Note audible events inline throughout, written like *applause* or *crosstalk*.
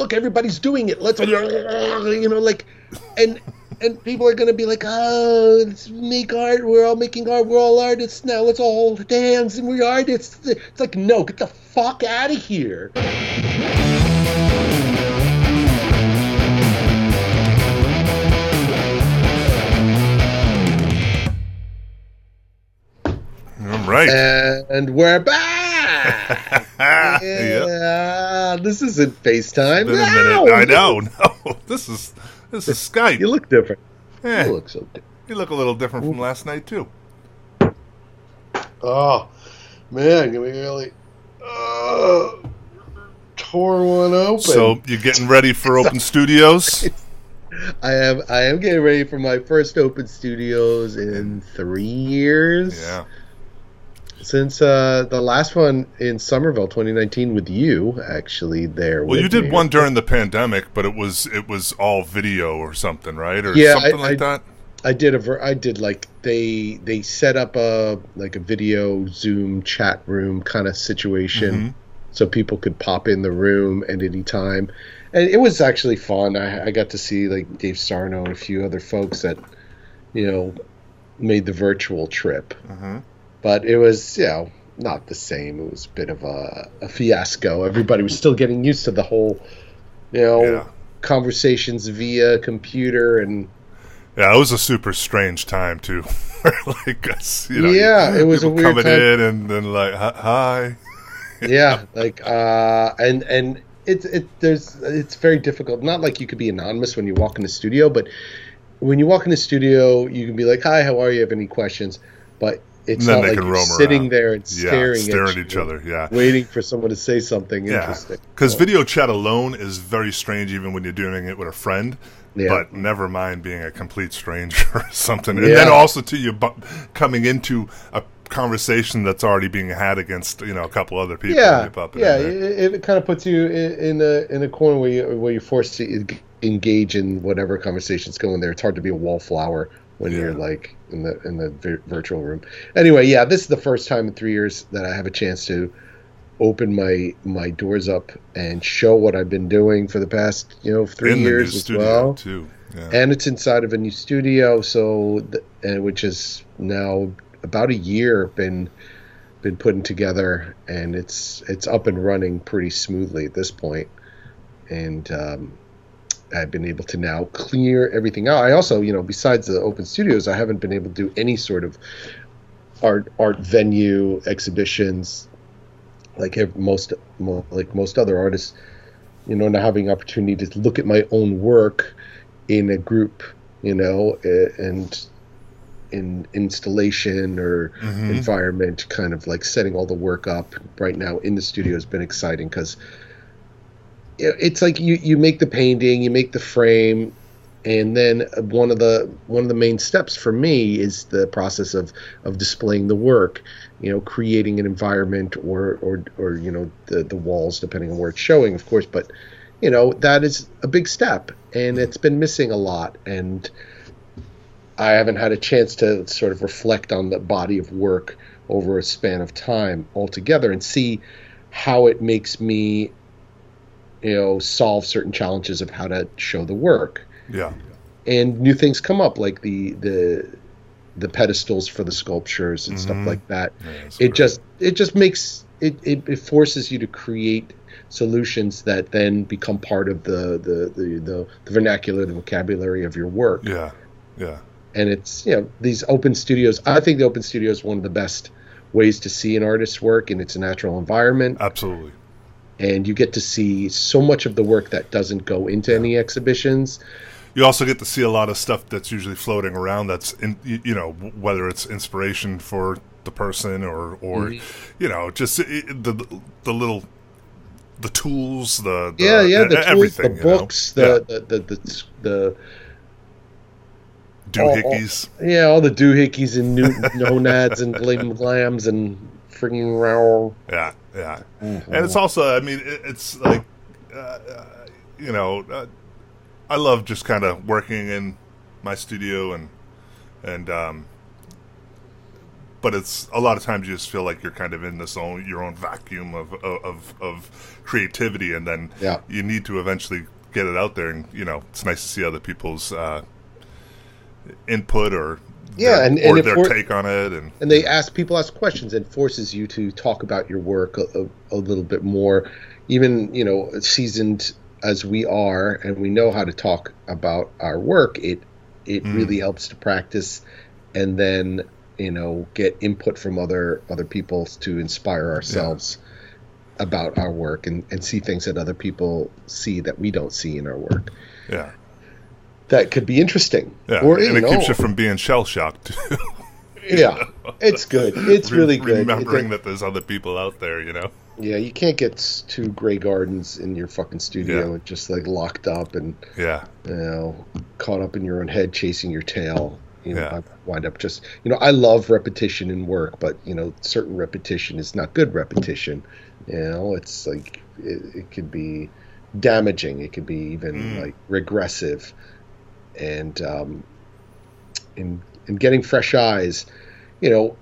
look, everybody's doing it. Let's, you know, like, and and people are gonna be like, oh, let's make art. We're all making art. We're all artists now. Let's all hold hands and we're artists. It's like, no, get the fuck out of here. All right. And we're back. *laughs* yeah, Yep. this isn't FaceTime. No! I know. *laughs* No, this is this is Skype. You look different. Eh, You look so different. you look a little different from last night too. Oh, man, we really uh, tore one open? So you're getting ready for Open *laughs* Studios? I am I am getting ready for my first open studios in three years. Yeah. Since uh, the last one in Somerville, 2019, with you actually there. Well, you did me. one during the pandemic, but it was it was all video or something, right? Or Yeah, something I- like I- that. I did a ver- I did like they they set up a like a video Zoom chat room kind of situation, Mhm. so people could pop in the room at any time, and it was actually fun. I, I got to see like Dave Sarno and a few other folks that you know made the virtual trip, Mhm. But it was you know not the same. It was a bit of a, a fiasco. Everybody was still getting used to the whole you know Yeah. conversations via computer and Yeah, it was a super strange time too. *laughs* like, you know, Yeah, it was a weird coming time. in and then like, "Hi- *laughs* yeah like uh and and it's it there's it's very difficult not like you could be anonymous when you walk in the studio but when you walk in the studio you can be like hi how are you have any questions but it's And then not they like you're roam sitting around. there and Yeah, staring, staring at, at each other. Yeah, waiting for someone to say something yeah. interesting Because So, video chat alone is very strange, even when you're doing it with a friend. Yeah. But never mind being a complete stranger *laughs* or something. And then also to you bu- coming into a conversation that's already being had against you know a couple other people. yeah yeah it, it kind of puts you in, in a in a corner where you where you're forced to engage in whatever conversations going there it's hard to be a wallflower when you're like in the in the vir- virtual room anyway yeah this is the first time in three years that i have a chance to open my my doors up and show what i've been doing for the past you know three in years as well too. Yeah. and it's inside of a new studio so th- and which is now about a year been been putting together and it's it's up and running pretty smoothly at this point and um, I've been able to now clear everything out. I also, you know, besides the open studios, I haven't been able to do any sort of art art venue exhibitions like most like most other artists. You know, not having opportunity to look at my own work in a group, you know, and in installation or Mhm. environment, kind of like setting all the work up right now in the studio has been exciting because it's like you you make the painting, you make the frame, and then one of the one of the main steps for me is the process of of displaying the work you know creating an environment or or or you know the the walls depending on where it's showing of course but you know that is a big step and it's been missing a lot and i haven't had a chance to sort of reflect on the body of work over a span of time altogether and see how it makes me you know solve certain challenges of how to show the work yeah. and new things come up like the the the pedestals for the sculptures and stuff Mhm. like that Yeah, it great. just it just makes it, it it forces you to create solutions that then become part of the the the, the, the vernacular the vocabulary of your work Yeah. Yeah. and it's you know these open studios i think the open studio is one of the best ways to see an artist's work in its natural environment Absolutely. And you get to see so much of the work that doesn't go into any exhibitions You also get to see a lot of stuff that's usually floating around. That's in, you know, whether it's inspiration for the person or, or Mm-hmm. you know, just the the little the tools, the, the yeah yeah the tools, everything, the you know? books Yeah. the, the, the the the doohickeys. Yeah, all the doohickeys and new *laughs* nonads and glam glams and frigging row. Yeah, yeah. Mm-hmm. And it's also, I mean, it, it's like, uh, uh, you know, uh, I love just kind of working in my studio and and um, but it's a lot of times you just feel like you're kind of in this own your own vacuum of of of creativity, and then Yeah. you need to eventually get it out there. And you know, it's nice to see other people's uh, input or Yeah, their, and- and if their take on it, and and they ask people ask questions and forces you to talk about your work a, a, a little bit more even you know seasoned as we are and we know how to talk about our work it it hmm. really helps to practice and then you know get input from other other people to inspire ourselves about our work and, and see things that other people see that we don't see in our work. Yeah, that could be interesting yeah, or and it know, keeps you from being shell shocked. *laughs* yeah it's good it's *laughs* really good It- Remembering that there's other people out there, you know. Yeah, you can't get two gray gardens in your fucking studio Yeah. and just like locked up and Yeah, you know caught up in your own head chasing your tail. You know, Yeah. I wind up just you know I love repetition in work, but you know certain repetition is not good repetition. You know, it's like it, it could be damaging. It could be even Mm. like regressive, and um, in in getting fresh eyes, you know,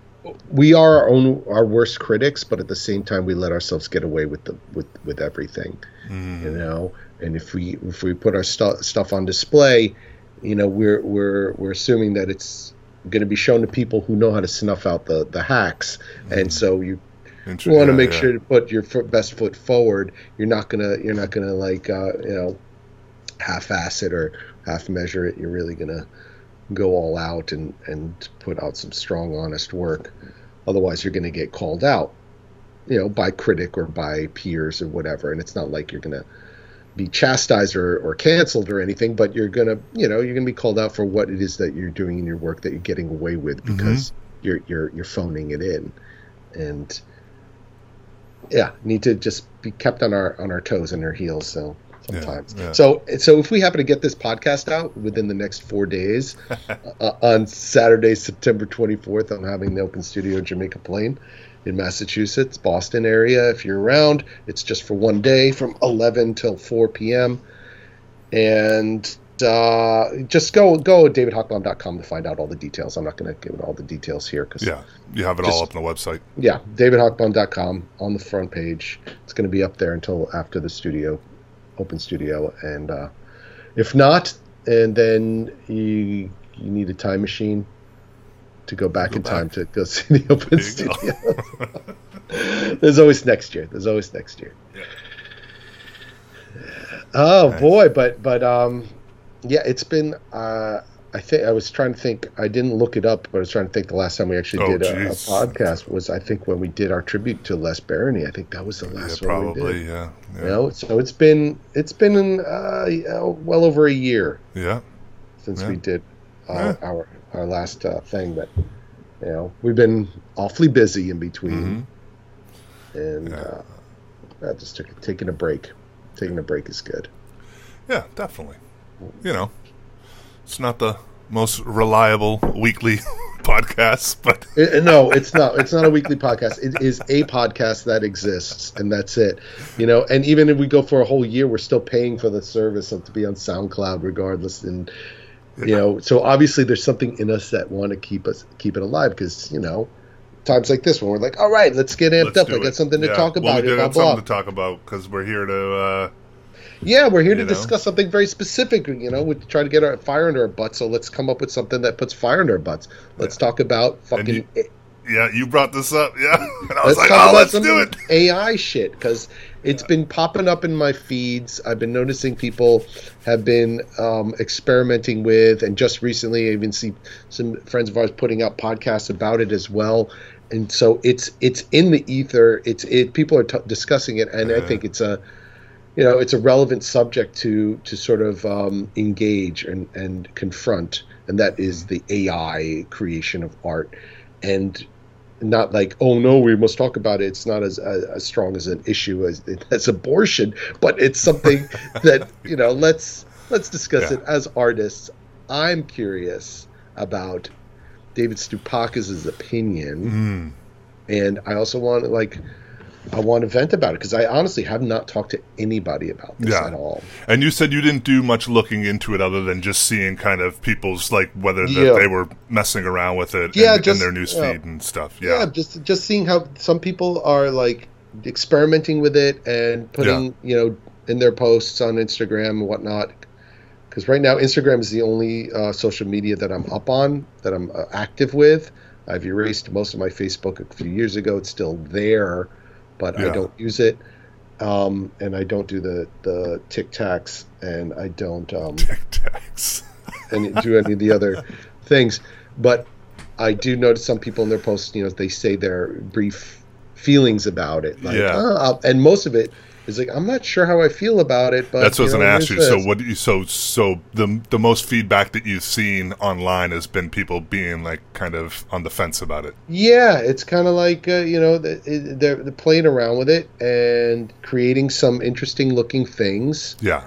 we are our own our worst critics, but at the same time, we let ourselves get away with the with with everything, Mm. you know. And if we if we put our stu- stuff on display, you know, we're we're we're assuming that it's going to be shown to people who know how to snuff out the the hacks, and so you want to yeah, make yeah. sure to put your best foot forward. You're not gonna you're not gonna like uh, you know half-ass it or half measure it. You're really gonna go all out and and put out some strong, honest work. Otherwise, you're gonna get called out, you know, by critic or by peers or whatever. And it's not like you're gonna be chastised or, or canceled or anything, but you're gonna you know you're gonna be called out for what it is that you're doing in your work that you're getting away with mm-hmm. because you're you're you're phoning it in, and yeah, need to just be kept on our on our toes and our heels. So sometimes. yeah. So so if we happen to get this podcast out within the next four days, *laughs* uh, on Saturday, September 24th, I'm having the Open Studio Jamaica Plain in Massachusetts, Boston area. If you're around, it's just for one day from 11 till 4 p.m. And uh, just go go to davidhockbaum.com to find out all the details. I'm not going to give all the details here because Yeah, you have it Just- all up on the website. yeah, davidhockbaum.com on the front page. It's going to be up there until after the studio, open studio, and uh, if not, and then you you need a time machine to go back Go in time to go *laughs* see the open studio. *laughs* There's always next year. There's always next year. Yeah. Oh Nice. boy, but but um, yeah, it's been. Uh, I think I was trying to think. I didn't look it up, but I was trying to think. The last time we actually Oh, did a, a podcast was, I think, when we did our tribute to Les Barony. I think that was the yeah, last one we probably. did. Yeah, yeah. You know, so it's been it's been an, uh, well over a year yeah. since Yeah. we did uh, Yeah. our our last uh, thing, but you know, we've been awfully busy in between, and Yeah. uh, I just took taking a break. Taking a break is good. Yeah, definitely. You know, it's not the most reliable weekly *laughs* podcast, but It- no, it's not. It's not a weekly podcast. It is a podcast that exists, and that's it. You know, and even if we go for a whole year, we're still paying for the service of to be on SoundCloud, regardless. And you know, so obviously there's something in us that want to keep us keep it alive because you know, times like this when we're like, all right, let's get amped let's up. I got something to Yeah. talk Well, about. we do have something to talk about because we're here to. Uh, Yeah, we're here to know? discuss something very specific. You know, we try to get our fire under our butts, so let's come up with something that puts fire under our butts. Let's talk about fucking. you- yeah, you brought this up. Yeah, *laughs* and I Let's was like, talk oh, about let's do it. AI shit because it's been popping up in my feeds. I've been noticing people have been um, experimenting with, and just recently, I even see some friends of ours putting out podcasts about it as well. And so it's it's in the ether. It's it. People are t- discussing it, and I think it's a you know it's a relevant subject to to sort of um, engage and and confront, and that is the AI creation of art, and not like oh no we must talk about it. It's not as as, as strong as an issue as *laughs* as abortion but it's something *laughs* that you know let's let's discuss Yeah. it as artists. I'm curious about david Stoupakis' opinion. Mm, and i also want to like I want to vent about it because I honestly have not talked to anybody about this Yeah. at all. And you said you didn't do much looking into it other than just seeing kind of people's like whether Yeah. they were messing around with it Yeah, in, just- in their news yeah. feed and stuff. Yeah. Yeah. just just seeing how some people are like experimenting with it and putting you know in their posts on Instagram and whatnot. Because right now Instagram is the only uh, social media that I'm up on that I'm uh, active with. I've erased most of my Facebook a few years ago. It's still there, but I don't use it. Um, and I don't do the the Tic Tacs, and I don't um, *laughs* Tic Tacs. *laughs* and do any of the other things. But I do notice some people in their posts, you know, they say their brief feelings about it. Like, Yeah. "Oh," and most of it is like, I'm not sure how I feel about it. But That's what I was you going know, to ask you. So what? you- So so the the most feedback that you've seen online has been people being like kind of on the fence about it. Yeah, it's kind of like uh, you know they're, they're playing around with it and creating some interesting looking things. Yeah.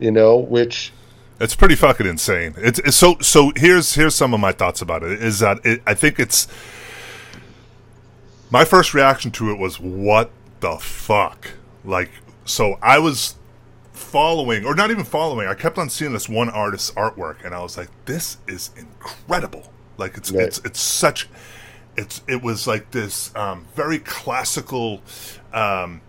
You know, which It's pretty fucking insane. It's, it's so so. Here's here's some of my thoughts about it. Is that it, I think it's my first reaction to it was what the fuck. Like so, I was following or not even following. I kept on seeing this one artist's artwork, and I was like, this is incredible. Like it's Right. it's it's such. It's it was like this um, very classical. Um,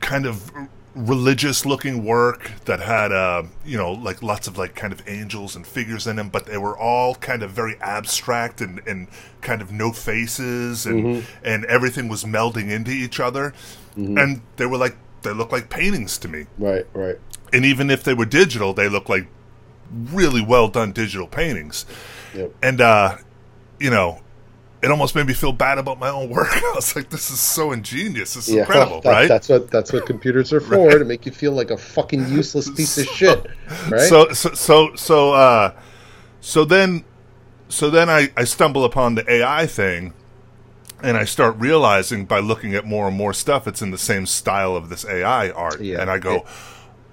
kind of religious looking work that had uh you know like lots of like kind of angels and figures in them but they were all kind of very abstract and and kind of no faces and and everything was melding into each other and they were like they look like paintings to me. Right, right, and even if they were digital they look like really well done digital paintings. Yep. and uh you know it almost made me feel bad about my own *laughs* work. I was like this is so ingenious. This is yeah. incredible that- right? That's what that's what computers are for to make you feel like a fucking *laughs* useless piece of shit, right? So so so so uh so then so then I, I stumble upon the AI thing and I start realizing by looking at more and more stuff it's in the same style of this AI art. Yeah. And I go,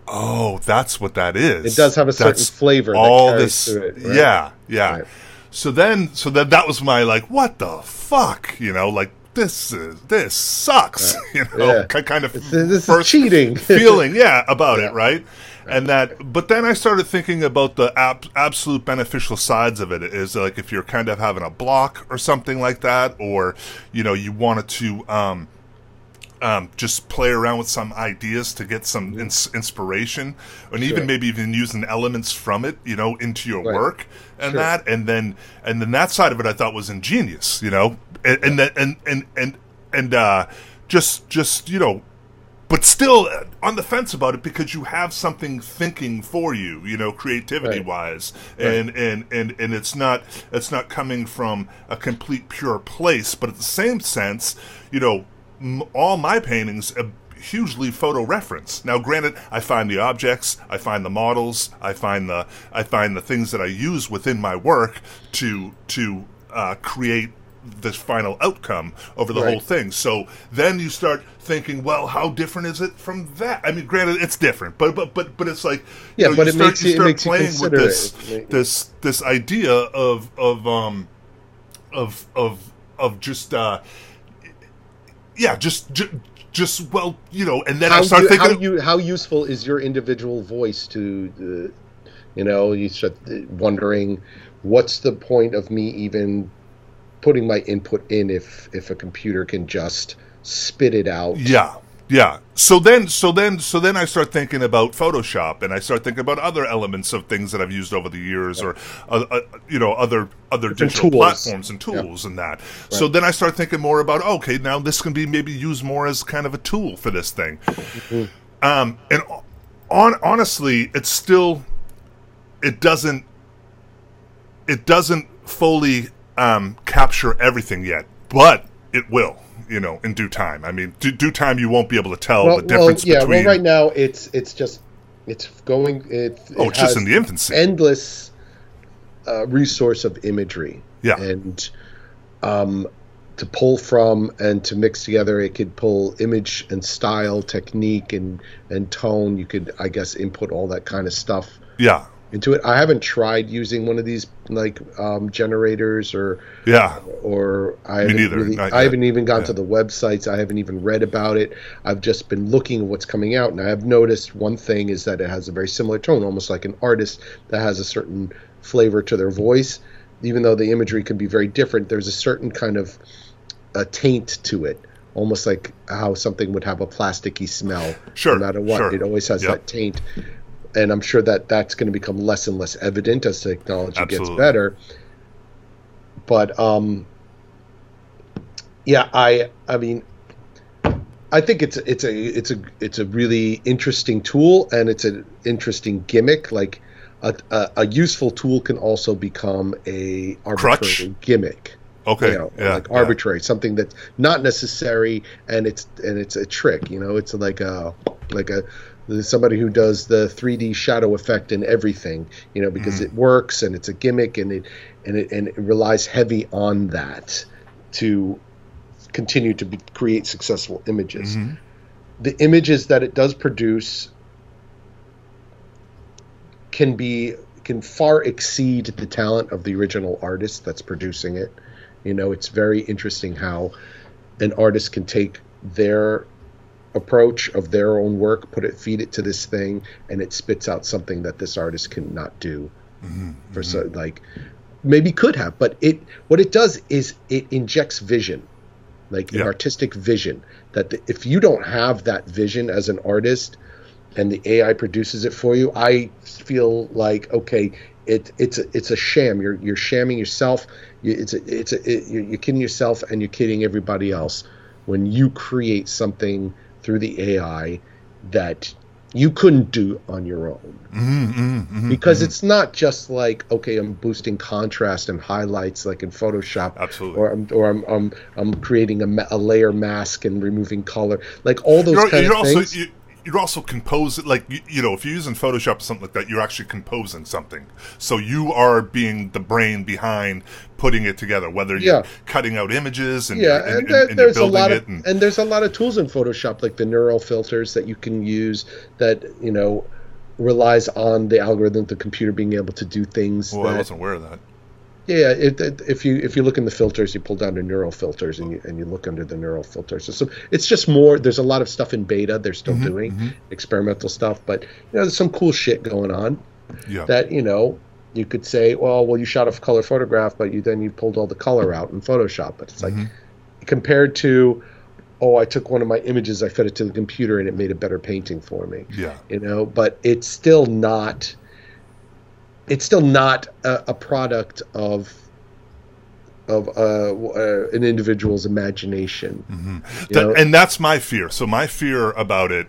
Oh, that's what that is. It does have a certain That's flavor All this it, right? Yeah, yeah. Right. So then so then that was my like, what the fuck? You know, like this is this sucks. *laughs* You know, Yeah. kind of This this is first cheating. *laughs* feeling, yeah, about Yeah. it, right? And that, but then I started thinking about the ab- absolute beneficial sides of it. Is like if you're kind of having a block or something like that, or you know, you wanted to um, um, just play around with some ideas to get some ins- inspiration, and even Sure. maybe even using elements from it, you know, into your Right. work and Sure. that, and then and then that side of it I thought was ingenious, you know, and and that, and and and and uh, just just you know but still uh, on the fence about it because you have something thinking for you, you know, creativity Right. wise, and, and and and it's not it's not coming from a complete pure place, but at the same sense, you know, m- all my paintings. Uh, hugely photo reference now granted i find the objects i find the models i find the i find the things that i use within my work to to uh, create this final outcome over the Right. whole thing. So then you start thinking, well, how different is it from that? I mean, granted, it's different, but but but but it's like Yeah, you know, but you it start, makes you- it start makes you playing with this it. this this idea of of um of of of just uh yeah, just just, just well, you know, and then I how, start you, thinking, how you how useful is your individual voice to the you know you start wondering what's the point of me even putting my input in if if a computer can just spit it out Yeah, yeah. So then, so then, so then, I start thinking about Photoshop, and I start thinking about other elements of things that I've used over the years, or uh, uh, you know, other other Different digital tools. platforms and tools and that. So then I start thinking more about okay, now this can be maybe used more as kind of a tool for this thing. Mm-hmm. Um, and on honestly, it's still it doesn't it doesn't fully um, capture everything yet, but it will. You know, in due time. I mean, due, due time, you won't be able to tell well, the difference well yeah between. well right now it's it's just it's going it, oh, it it's just in the infancy. endless uh, resource of imagery Yeah. and um, to pull from and to mix together it could pull image and style technique and and tone you could i guess input all that kind of stuff yeah, into it. I haven't tried using one of these like um, generators or Yeah. or I haven't really, I haven't even gone Yeah. to the websites. I haven't even read about it. I've just been looking at what's coming out, and I have noticed one thing is that it has a very similar tone, almost like an artist that has a certain flavor to their voice. Even though the imagery can be very different, there's a certain kind of a taint to it, almost like how something would have a plasticky smell. Sure, no matter what, sure. it always has Yep. that taint. And I'm sure that that's going to become less and less evident as technology gets Absolutely. better. But um, yeah, I I mean, I think it's it's a it's a it's a really interesting tool and it's an interesting gimmick. Like a, a, a useful tool can also become a arbitrary Crutch? gimmick. Okay. You know, yeah. like yeah. arbitrary, something that's not necessary, and it's and it's a trick. You know, it's like a like a somebody who does the 3D shadow effect and everything. You know, because Mm-hmm. it works and it's a gimmick, and it and it and it relies heavy on that to continue to be, create successful images. Mhm. The images that it does produce can be can far exceed the talent of the original artist that's producing it. You know, it's very interesting how an artist can take their approach of their own work, put it, feed it to this thing, and it spits out something that this artist cannot do. Mm-hmm. For so mm-hmm. like, maybe could have, but it what it does is it injects vision, like an artistic vision. That the, if you don't have that vision as an artist, and the AI produces it for you, I feel like okay, it it's a, it's a sham. You're you're shamming yourself. You, it's a, it's a, it, you're, you're kidding yourself and you're kidding everybody else when you create something through the AI that you couldn't do on your own Mhm, mhm, mhm, because mhm. it's not just like okay i'm boosting contrast and highlights like in photoshop Absolutely. or i'm or i'm i'm, I'm creating a, ma- a layer mask and removing color like all those you're, kind you're of also things you, you're also composing like you, you know if you're using Photoshop or something like that, you're actually composing something. So you are being the brain behind putting it together, whether you're Yeah. cutting out images and yeah and, and, and, there, and you're there's a building lot it of and, and there's a lot of tools in photoshop like the neural filters that you can use that you know relies on the algorithm the computer being able to do things well, I wasn't aware of that. Yeah, it, it, if you if you look in the filters, you pull down the neural filters and you and you look under the neural filters. So, it's just more. There's a lot of stuff in beta they're still Mm-hmm, doing experimental stuff, but you know there's some cool shit going on Yeah. that you know you could say, well, well you shot a color photograph, but you then you pulled all the color out in Photoshop. But it's like Mm-hmm. compared to, oh, I took one of my images, I fed it to the computer, and it made a better painting for me yeah. you know but it's still not it's still not a, a product of of uh, uh, an individual's imagination you That- and that's my fear. So my fear about it,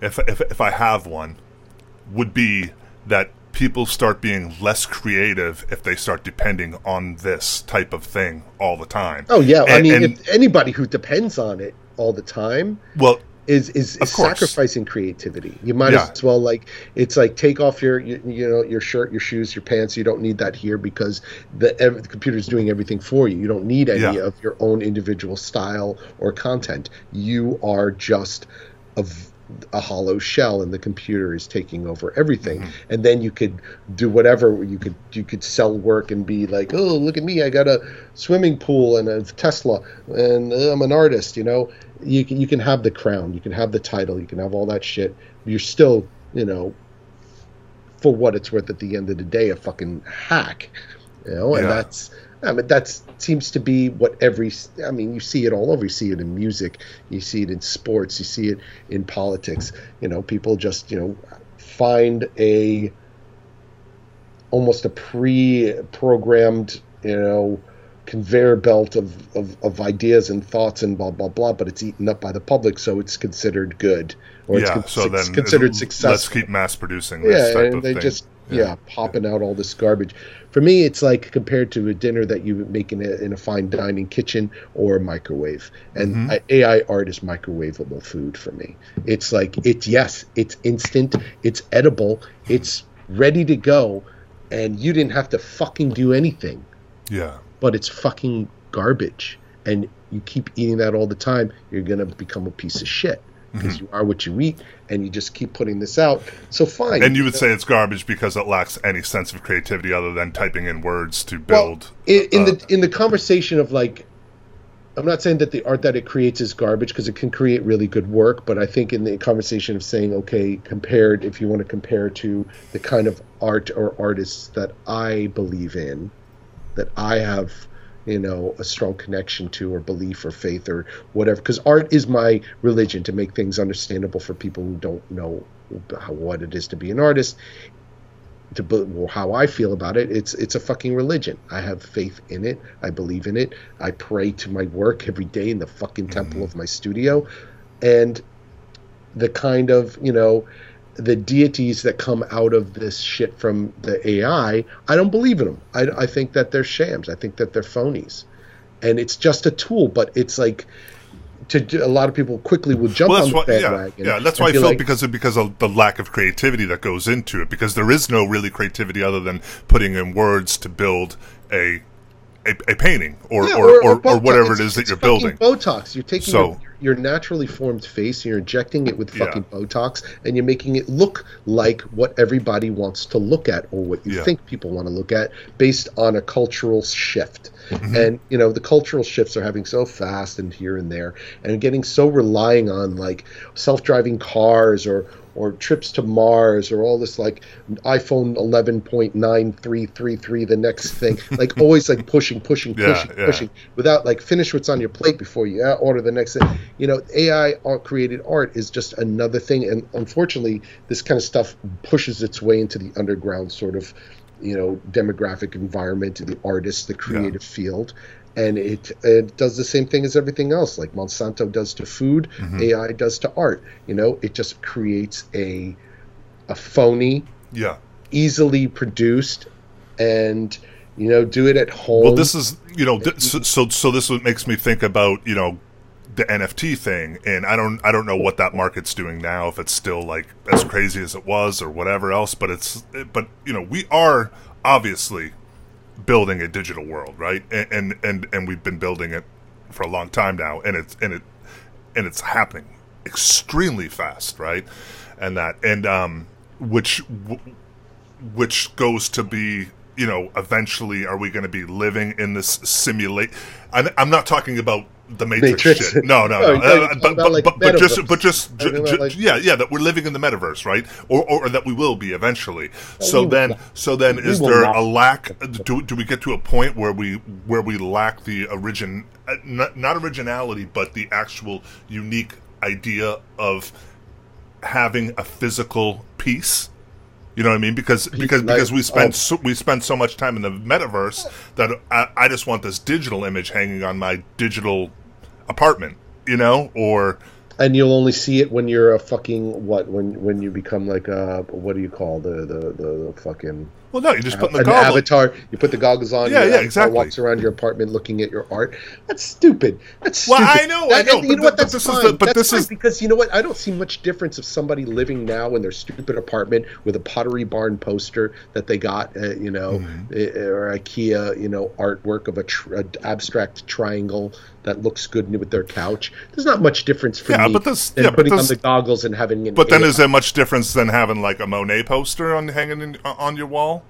if, if if I have one, would be that people start being less creative if they start depending on this type of thing all the time. oh yeah i mean and- if anybody who depends on it all the time well, is is, is sacrificing creativity. You might Yeah. as well like it's like take off your you, you know your shirt, your shoes, your pants. You don't need that here because the, ev- the computer's doing everything for you. You don't need any Yeah. of your own individual style or content. You are just a, v- a hollow shell, and the computer is taking over everything. Mm-hmm. And then you could do whatever you could. You could sell work and be like, oh, look at me, I got a swimming pool and a Tesla, and uh, I'm an artist. You know, you can you can have the crown, you can have the title, you can have all that shit. You're still, you know, for what it's worth, at the end of the day, a fucking hack. You know, and Yeah. that's. I mean, that seems to be what every. I mean, you see it all over. You see it in music. You see it in sports. You see it in politics. You know, people just you know find a almost a pre-programmed you know conveyor belt of, of, of ideas and thoughts and blah blah blah but it's eaten up by the public so it's considered good or yeah. it's, so then considered success. let's keep mass producing this yeah and they thing. just yeah, popping out all this garbage for me it's like compared to a dinner that you would make in a, in a fine dining kitchen or a microwave and Mm-hmm. I- ai art is microwavable food for me it's like it's yes it's instant it's edible it's ready to go and you didn't have to fucking do anything Yeah. But it's fucking garbage and you keep eating that all the time you're gonna become a piece of shit because mm-hmm. you are what you eat, and you just keep putting this out. So fine. And you would say it's garbage because it lacks any sense of creativity other than typing in words to build. Well, in, in uh, the in the conversation of like I'm not saying that the art that it creates is garbage because it can create really good work, but I think in the conversation of saying, okay, compared, if you want to compare to the kind of art or artists that I believe in, that I have, you know, a strong connection to or belief or faith or whatever, because art is my religion to make things understandable for people who don't know how, what it is to be an artist to how I feel about it, it's it's a fucking religion. I have faith in it. I believe in it. I pray to my work every day in the fucking mm-hmm. temple of my studio, and the kind of you know the deities that come out of this shit from the AI, I don't believe in them. I, I think that they're shams. I think that they're phonies, and it's just a tool. But it's like to a lot of people quickly will jump well, on the bandwagon. Yeah, yeah that's why I felt like, because of because of the lack of creativity that goes into it. Because there is no really creativity other than putting in words to build a a, a painting or, yeah, or, or, or, whatever it's, it is that you're building. Botox. You're taking so, your, your, naturally formed face, and you're injecting it with fucking yeah. Botox, and you're making it look like what everybody wants to look at or what you yeah. think people want to look at based on a cultural shift. Mm-hmm. And you know the cultural shifts are having so fast and here and there, and getting so relying on like self-driving cars or or trips to Mars or all this like iPhone 11.9333 the next thing. *laughs* Like always like pushing pushing pushing yeah, pushing without like finish what's on your plate before you uh, order the next thing. You know AI art created art is just another thing and unfortunately this kind of stuff pushes its way into the underground sort of you know demographic environment the artist the creative yeah. field and it, it does the same thing as everything else like monsanto does to food mm-hmm. ai does to art you know it just creates a a phony yeah easily produced and you know do it at home well this is you know th- so, so so this makes me think about you know the NFT thing, and I don't I don't know what that market's doing now. If it's still like as crazy as it was, or whatever else. But it's but you know we are obviously building a digital world, right? And and and, and we've been building it for a long time now, and it's and it and it's happening extremely fast, right? And that and um which which goes to be you know eventually are we going to be living in this simulate i'm not talking about the Matrix, Matrix. shit. *laughs* No, no, no. *laughs* no uh, but, but, like but, but, just, but just, ju- ju- like, yeah, yeah. That we're living in the metaverse, right? Or, or, or that we will be eventually. So then, so then, is there a lack? Do, do we get to a point where we where we lack the origin, uh, not, not originality, but the actual unique idea of having a physical piece? You know what I mean? Because because like, because we spend oh. so, we spend so much time in the metaverse that I, I, just want this digital image hanging on my digital apartment, you know, or and you'll only see it when you're a fucking what when when you become like a what do you call the the the, the fucking well no you just put the goggles avatar you put the goggles on yeah yeah exactly walks around your apartment looking at your art that's stupid that's well stupid. I know that, I know you know what that's fine. The, but that's this fine is because you know what I don't see much difference of somebody living now in their stupid apartment with a Pottery Barn poster that they got uh, you know mm-hmm. or IKEA you know artwork of a, tr- abstract triangle that looks good with their couch. There's not much difference for yeah, me but this, than yeah, putting this, on the goggles and having. An but then, is there much difference than having like a Monet poster on hanging in, on your wall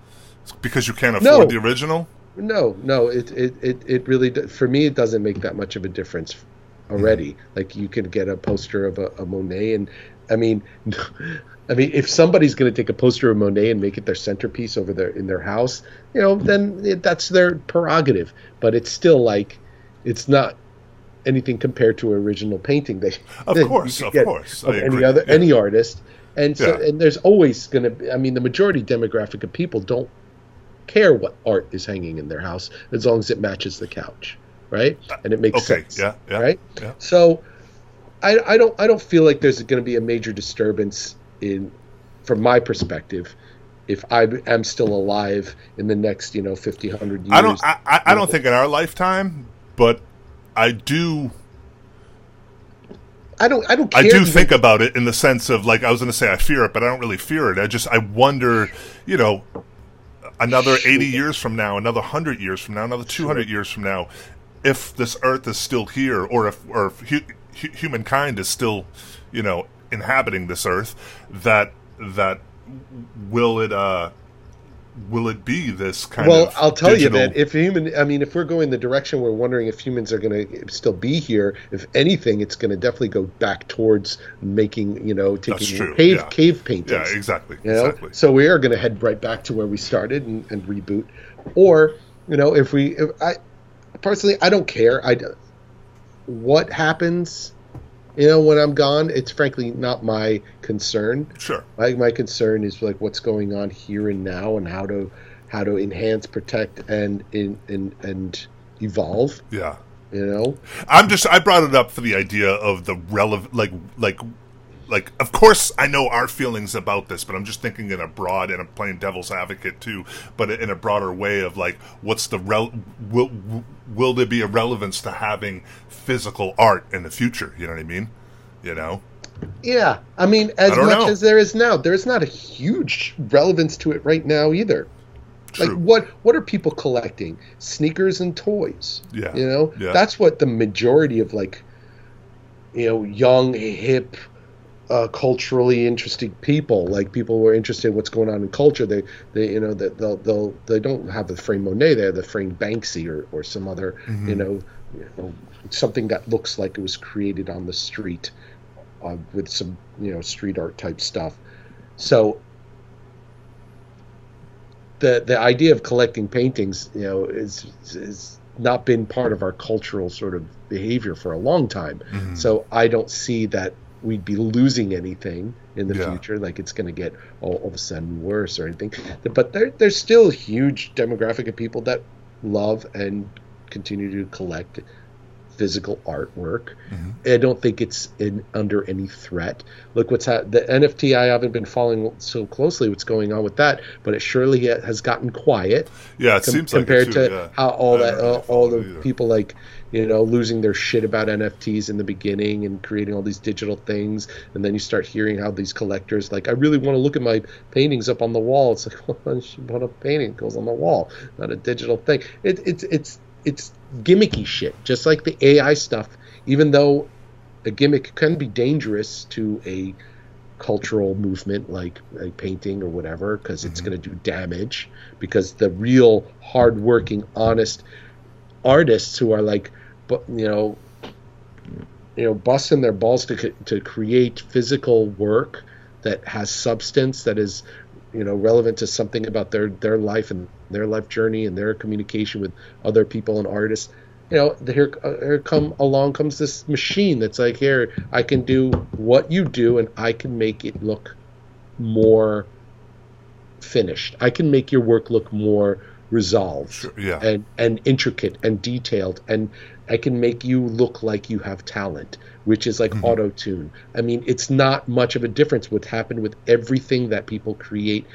because you can't afford no. the original? No, no. It, it it it really for me it doesn't make that much of a difference already. Mm-hmm. Like you can get a poster of a, a Monet, and I mean. *laughs* I mean, if somebody's going to take a poster of Monet and make it their centerpiece over there in their house, you know, then it, that's their prerogative. But it's still like, it's not anything compared to an original painting that of course of course of any other yeah. any artist and so yeah. and there's always going to be i mean the majority demographic of people don't care what art is hanging in their house as long as it matches the couch right uh, and it makes okay. sense yeah, yeah right yeah. so I, I don't i don't feel like there's going to be a major disturbance in from my perspective if I am still alive in the next, you know, 50, 100 years. I don't, I, I don't think in our lifetime, but I do. I don't. I don't. I do think about it in the sense of like I was going to say I fear it, but I don't really fear it. I just I wonder, you know, another eighty years from now, another hundred years from now, another two hundred years from now, if this Earth is still here, or if or if hu- humankind is still, you know, inhabiting this earth, that that will it uh will it be this kind of well, I'll tell digital- you that if human, I mean, if we're going the direction we're wondering if humans are going to still be here, if anything, it's going to definitely go back towards making, you know, taking cave yeah. cave paintings. yeah, exactly, You know, exactly. so we are going to head right back to where we started and, and reboot, or you know, if we, if I personally, I don't care. I what happens, you know, when I'm gone, it's frankly not my concern. Sure. My my concern is like what's going on here and now, and how to how to enhance, protect, and in and and evolve. Yeah. You know, I'm just I brought it up for the idea of the relevant like like like of course I know our feelings about this, but I'm just thinking in a broad and I'm playing devil's advocate too, but in a broader way of like what's the rel will will there be a relevance to having physical art in the future? You know what I mean? You know? yeah. I mean, as I much know. as there is now, there's not a huge relevance to it right now either. True. Like what what are people collecting? Sneakers and toys. Yeah. You know? Yeah. That's what the majority of like you know, young, hip, uh, culturally interesting people, like people who are interested in what's going on in culture, they, they you know, that they'll, they'll, they don't have the frame Monet there, the frame Banksy or, or some other, Mm-hmm. you know, you know, something that looks like it was created on the street uh, with some, you know, street art type stuff. So the the idea of collecting paintings, you know, is is not been part of our cultural sort of behavior for a long time. Mhm. So I don't see that we'd be losing anything in the Yeah. future, like it's going to get all, all of a sudden worse or anything. But there, there's still a huge demographic of people that love and continue to collect physical artwork. Mhm. I don't think it's in, under any threat. Look what's ha- the NFT. I haven't been following so closely what's going on with that, but it surely has gotten quiet Yeah, it com- seems like compared it too, to yeah. how all I that really uh, all the either. people like you know losing their shit about NFTs in the beginning and creating all these digital things, and then you start hearing how these collectors like I really want to look at my paintings up on the wall. It's like *laughs* well, you should put a painting goes on the wall, not a digital thing. It, it's it's it's gimmicky shit, just like the AI stuff. Even though a gimmick can be dangerous to a cultural movement like a painting or whatever because it's mm-hmm. going to do damage because the real hardworking honest artists who are like but you know you know busting their balls to to create physical work that has substance that is you know relevant to something about their their life and their life journey and their communication with other people and artists you know here uh, here come along comes this machine that's like here I can do what you do and I can make it look more finished I can make your work look more resolved Sure, yeah. and and intricate and detailed and I can make you look like you have talent, which is like mm-hmm. auto tune. I mean, it's not much of a difference. What happened with everything that people create,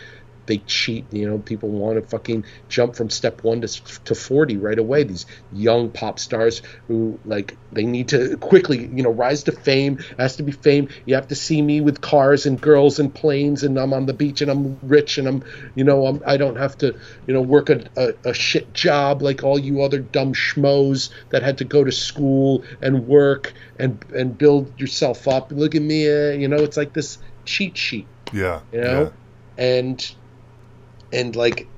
they cheat. You know, people want to fucking jump from step one to to forty right away. These young pop stars who like they need to quickly, you know, rise to fame. It has to be fame. You have to see me with cars and girls and planes, and I'm on the beach and I'm rich and I'm, you know, I'm, I don't have to, you know, work a, a, a shit job like all you other dumb schmoes that had to go to school and work and and build yourself up. Look at me, uh, you know, it's like this cheat sheet yeah. you know and and like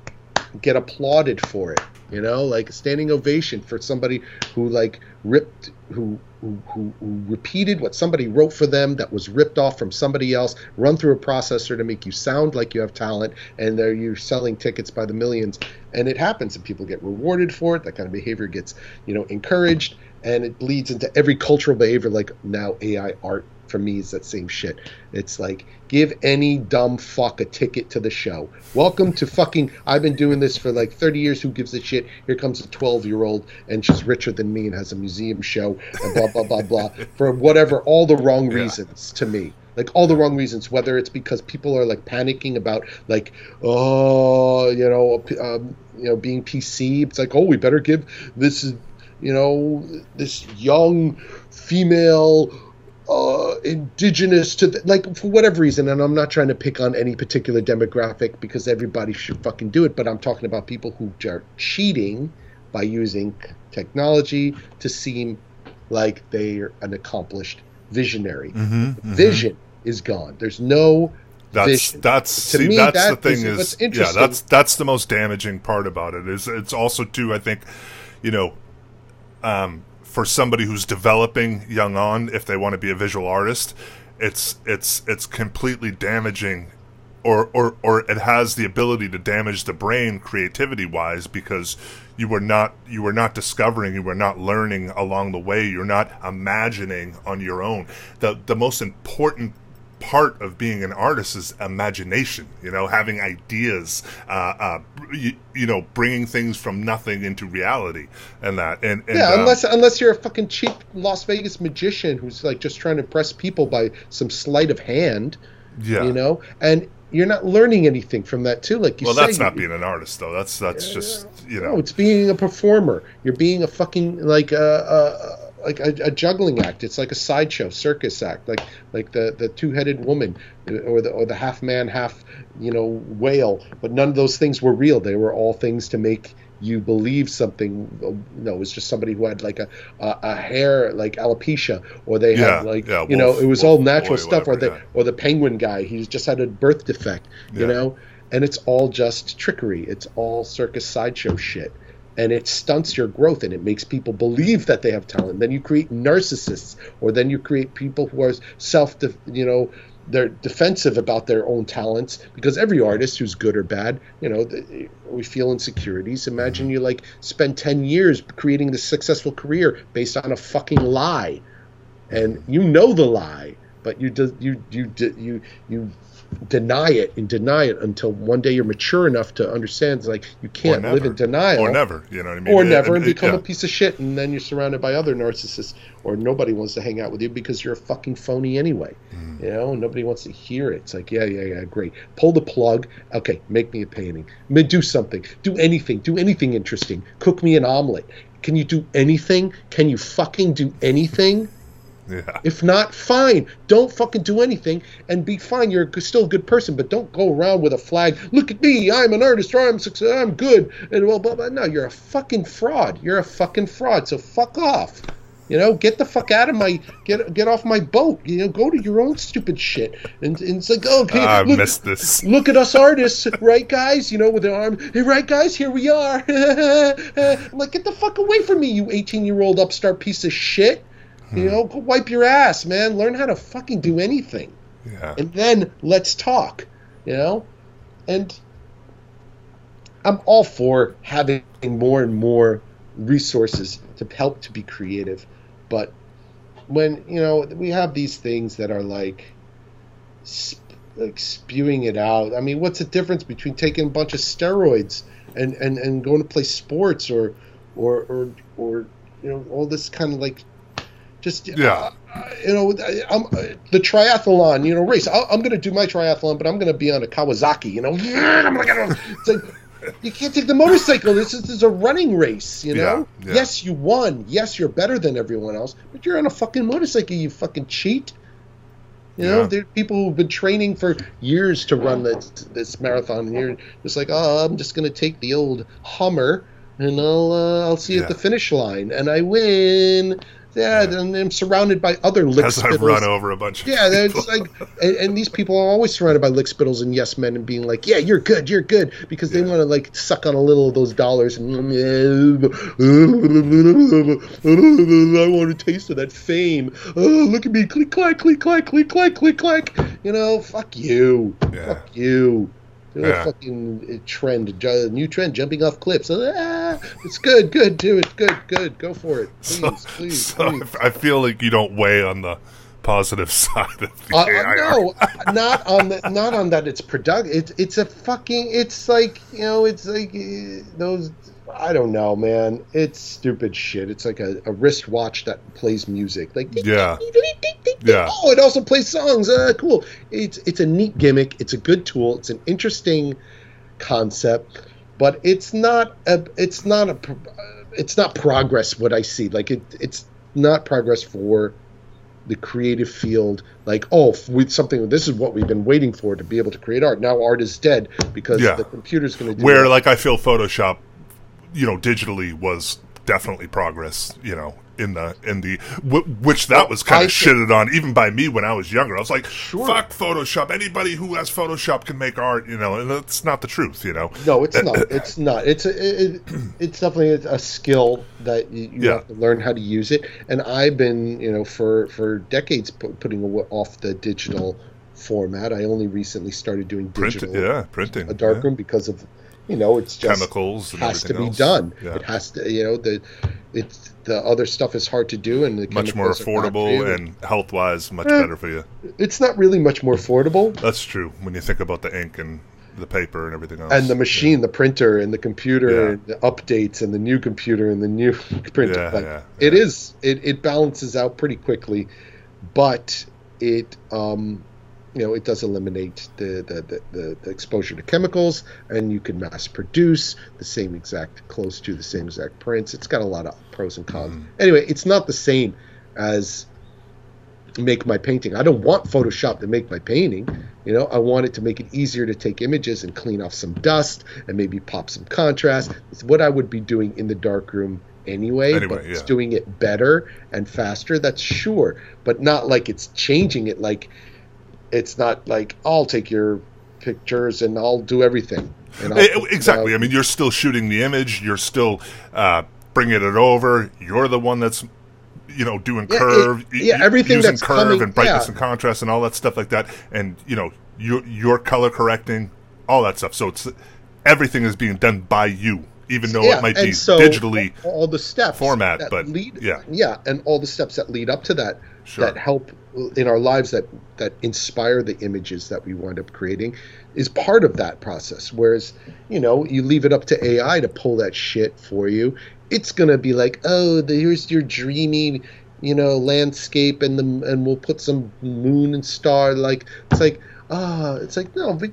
get applauded for it you know? Like a standing ovation for somebody who like ripped who who, who, who repeated what somebody wrote for them that was ripped off from somebody else run through a processor to make you sound like you have talent and there you're selling tickets by the millions. And it happens and people get rewarded for it. That kind of behavior gets you know encouraged and it bleeds into every cultural behavior like now ai art for me is that same shit. It's like give any dumb fuck a ticket to the show. Welcome to fucking. I've been doing this for like 30 years. Who gives a shit? Here comes a 12 year old and she's richer than me and has a museum show and blah blah blah blah for whatever all the wrong Yeah. reasons to me. Like all the wrong reasons, whether it's because people are like panicking about like, oh, you know, um, you know, being PC. It's like, oh, we better give this, you know, this young female uh, indigenous to the, like for whatever reason and i'm not trying to pick on any particular demographic because everybody should fucking do it but i'm talking about people who are cheating by using technology to seem like they're an accomplished visionary. Mhm, mhm. Vision is gone. There's no That's vision. that's To see, me, that's that the thing what's is yeah that's that's the most damaging part about it is it's also too I think you know um, for somebody who's developing young on if they want to be a visual artist it's it's it's completely damaging or or or it has the ability to damage the brain creativity wise because you were not you were not discovering you were not learning along the way. You're not imagining on your own. The the most important part of being an artist is imagination you know having ideas uh, uh you, you know bringing things from nothing into reality and that and, and yeah, um, unless unless you're a fucking cheap Las Vegas magician who's like just trying to impress people by some sleight of hand, yeah. you know, and you're not learning anything from that too. Like you well say, that's not being an artist though. That's that's just you know. No, it's being a performer. You're being a fucking like a, a like a, a juggling act. It's like a sideshow circus act, like like the the two headed woman uh, or the or the half man half you know whale. But none of those things were real. They were all things to make you believe something. Uh, no, it was just somebody who had like a a, a hair like alopecia, or they Yeah, had like yeah, you know it was wolf all natural boy, stuff, or the whatever, or the penguin guy. He's just had a birth defect, you Yeah. know and it's all just trickery. It's all circus sideshow shit. And it stunts your growth and it makes people believe that they have talent. Then you create narcissists, or then you create people who are self, you know, they're defensive about their own talents because every artist who's good or bad, you know, we feel insecurities. Imagine you like spend 10 years creating this successful career based on a fucking lie. And you know the lie, but you do, you you you you deny it and deny it until one day you're mature enough to understand it's like you can't live in denial. Or never you know what I mean? Or And- never and- and become yeah. a piece of shit and then you're surrounded by other narcissists or nobody wants to hang out with you because you're a fucking phony anyway Mm. you know? Nobody wants to hear it. It's like yeah yeah yeah great. Pull the plug. Okay make me a painting. Do something. Do anything. Do anything interesting. Cook me an omelet. Can you do anything? Can you fucking do anything yeah if not, fine. Don't fucking do anything and be fine. You're a- still a good person, but don't go around with a flag. Look at me. I'm an artist. Or I'm success. I'm good. And well, blah, blah. No, you're a fucking fraud. You're a fucking fraud. So fuck off. You know, get the fuck out of my get get off my boat. You know, go to your own stupid shit. And, and it's like, oh, okay, ah, I look, missed this look at us artists, right, guys? You know, with the arm. Hey, right, guys, here we are. *laughs* I'm like, get the fuck away from me, you 18 year old upstart piece of shit. You know, go wipe your ass, man. Learn how to fucking do anything. yeah And then let's talk, you know? And I'm all for having more and more resources to help to be creative. But when, you know, we have these things that are like, sp- like spewing it out. I mean, what's the difference between taking a bunch of steroids and, and, and going to play sports or, or, or, or, you know, all this kind of like, just Yeah. uh, you know, I'm, uh, the triathlon, you know, race. i I'm going to do my triathlon, but I'm going to be on a Kawasaki. You know, I'm gonna, *laughs* it's like you can't take the motorcycle. This is, this is a running race. You know. Yeah, yeah. Yes, you won. Yes, you're better than everyone else, but you're on a fucking motorcycle. You fucking cheat. You know, Yeah. there are people who've been training for years to run this this marathon, and you're just like, oh, I'm just going to take the old Hummer, and I'll uh, I'll see you at the finish line, and I win. Yeah, and I'm surrounded by other lick as I've run over a bunch of Yeah, just like, and, and these people are always surrounded by lick spittles and yes men and being like, yeah, you're good, you're good, because they Yeah. want to like suck on a little of those dollars and mm, I want a taste of that fame. Oh, look at me, click clack, click clack, click clack, click clack. You know, fuck you, Yeah. fuck you. Do a Yeah. fucking uh, trend, new trend, jumping off cliffs. Ah, it's good, good, do it, good, good, go for it, please, so, please, so please. I feel like you don't weigh on the positive *laughs* side of the Uh, AI. no, uh, not on the, not on that. It's productive. It's it's a fucking. It's like you know. It's like uh, those. I don't know, man. It's stupid shit. It's like a, a wristwatch that plays music. Like Yeah. Yeah. Oh, it also plays songs. Uh, cool. It's it's a neat gimmick. It's a good tool. It's an interesting concept, but it's not a. It's not a. It's not progress. What I see, like it. It's not progress for the creative field like oh with something this is what we've been waiting for to be able to create art now art is dead because Yeah. the computer's going to do it. Where it. like I feel Photoshop, you know, digitally was definitely progress. You know, in the in the w- which that was kind of shitted on even by me when I was younger. I was like, Sure. "Fuck Photoshop! Anybody who has Photoshop can make art," you know, and that's not the truth, you know. No, it's not. *clears throat* It's not. It's a, it, it's definitely a skill that you, you Yeah. have to learn how to use it. And I've been, you know, for for decades pu- putting off the digital format. I only recently started doing Print, digital, yeah, printing, a darkroom because of, you know, it's just chemicals, and has to be else. done. Yeah. It has to, you know, the it's the other stuff is hard to do, and the much more chemicals are not affordable and health wise much Eh. better for you. it's not really much more affordable. That's true when you think about the ink and the paper and everything else. and the machine, the printer, and the computer, Yeah. and the updates, and the new computer, and the new *laughs* printer. Yeah, Like, yeah, It yeah. is. It, it balances out pretty quickly, but it um, you know it does eliminate the the, the, the exposure to chemicals, and you can mass produce the same exact close to the same exact prints. It's got a lot of pros and cons. Mm. Anyway, it's not the same as make my painting. I don't want Photoshop to make my painting. You know, I want it to make it easier to take images and clean off some dust and maybe pop some contrast. It's what I would be doing in the darkroom anyway, Anyway, but it's doing it better and faster. That's sure, but not like it's changing it. Like it's not like I'll take your pictures and I'll do everything. Eh, exactly. uh, I mean, you're still shooting the image. You're still uh, bringing it over. You're the one that's, you know, doing Yeah, it- curve. y- yeah, everything using that's curve coming- and brightness yeah. and contrast and all that stuff like that. And you know, you you're color correcting all that stuff. So it's everything is being done by you, even though yeah, it might be so digitally. all the steps format, but, lead, yeah. yeah, and all the steps that lead up to that Sure. that help in our lives that that inspire the images that we wind up creating is part of that process. Whereas, you know, you leave it up to AI to pull that shit for you, it's gonna be like, oh, the, here's your dreamy, you know, landscape, and the and we'll put some moon and star. Like it's like, ah, it's like no, but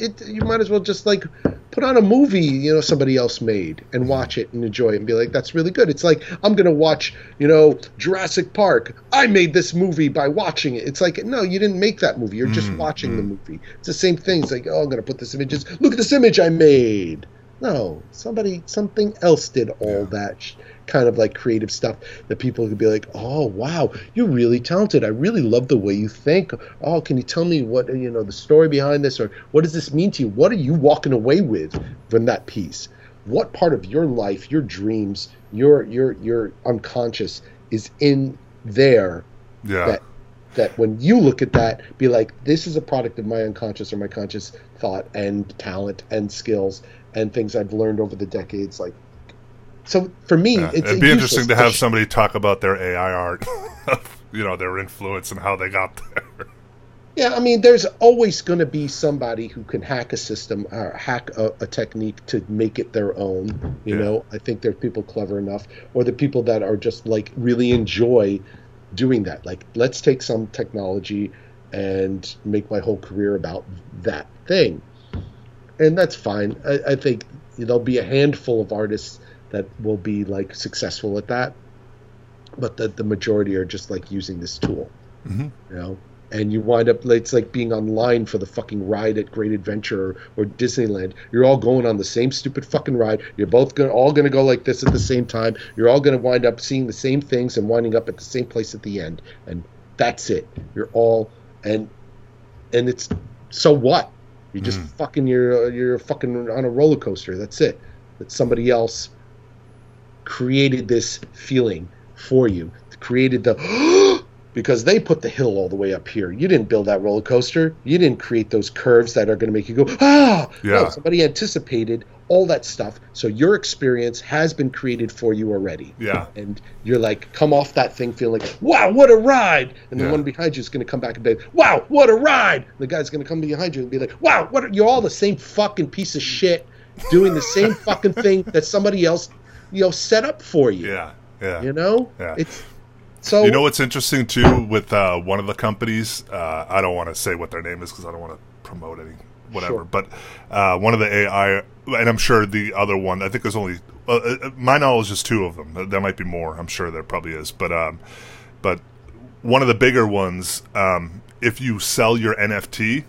it you might as well just like put on a movie you know somebody else made and watch it and enjoy it and be like that's really good. It's like i'm gonna watch you know jurassic park. I made this movie by watching it. It's like no you didn't make that movie. You're just Mm, watching mm. the movie. It's the same thing. It's like oh i'm gonna put this images look at this image i made. No somebody something else did all Yeah. that kind of like creative stuff that people could be like oh wow you're really talented. I really love the way you think. Oh can you tell me what you know the story behind this or what does this mean to you? What are you walking away with from that piece? What part of your life your dreams your your your unconscious is in there Yeah. that that when you look at that be like this is a product of my unconscious or my conscious thought and talent and skills and things i've learned over the decades like so for me Yeah, it's It'd be interesting to have somebody talk about their AI art, *laughs* you know, their influence and how they got there. Yeah, I mean, there's always going to be somebody who can hack a system or hack a, a technique to make it their own. You Yeah. know, I think there are people clever enough, or the people that are just like really enjoy doing that. Like, let's take some technology and make my whole career about that thing. And that's fine. I, I think there'll be a handful of artists that will be like successful at that, but the, the majority are just like using this tool Mhm. you know? And you wind up it's like being online for the fucking ride at great adventure or, or disneyland. You're all going on the same stupid fucking ride. You're both gonna all gonna go like this at the same time. You're all gonna wind up seeing the same things and winding up at the same place at the end. And that's it. You're all and and it's so what? You just Mhm. fucking you're you're fucking on a roller coaster. That's it. That somebody else created this feeling for you. Created the *gasps* because they put the hill all the way up here. You didn't build that roller coaster. You didn't create those curves that are going to make you go ah! Yeah. no, somebody anticipated all that stuff. So your experience has been created for you already. Yeah. and you're like come off that thing feeling like wow what a ride! And the Yeah. one behind you is going to come back and be like, wow what a ride! The guy's going to come behind you and be like wow what are, you're all the same fucking piece of shit doing the same fucking thing that somebody else you know set up for you Yeah. Yeah. you know Yeah. it's so You know what's interesting too with uh, one of the companies? Uh, I don't want to say what their name is because I don't want to promote any whatever. Sure. But uh, one of the AI, and I'm sure the other one. I think there's only uh, uh, my knowledge is two of them. There- There might be more. I'm sure there probably is. But um, but one of the bigger ones, um, if you sell your NFT,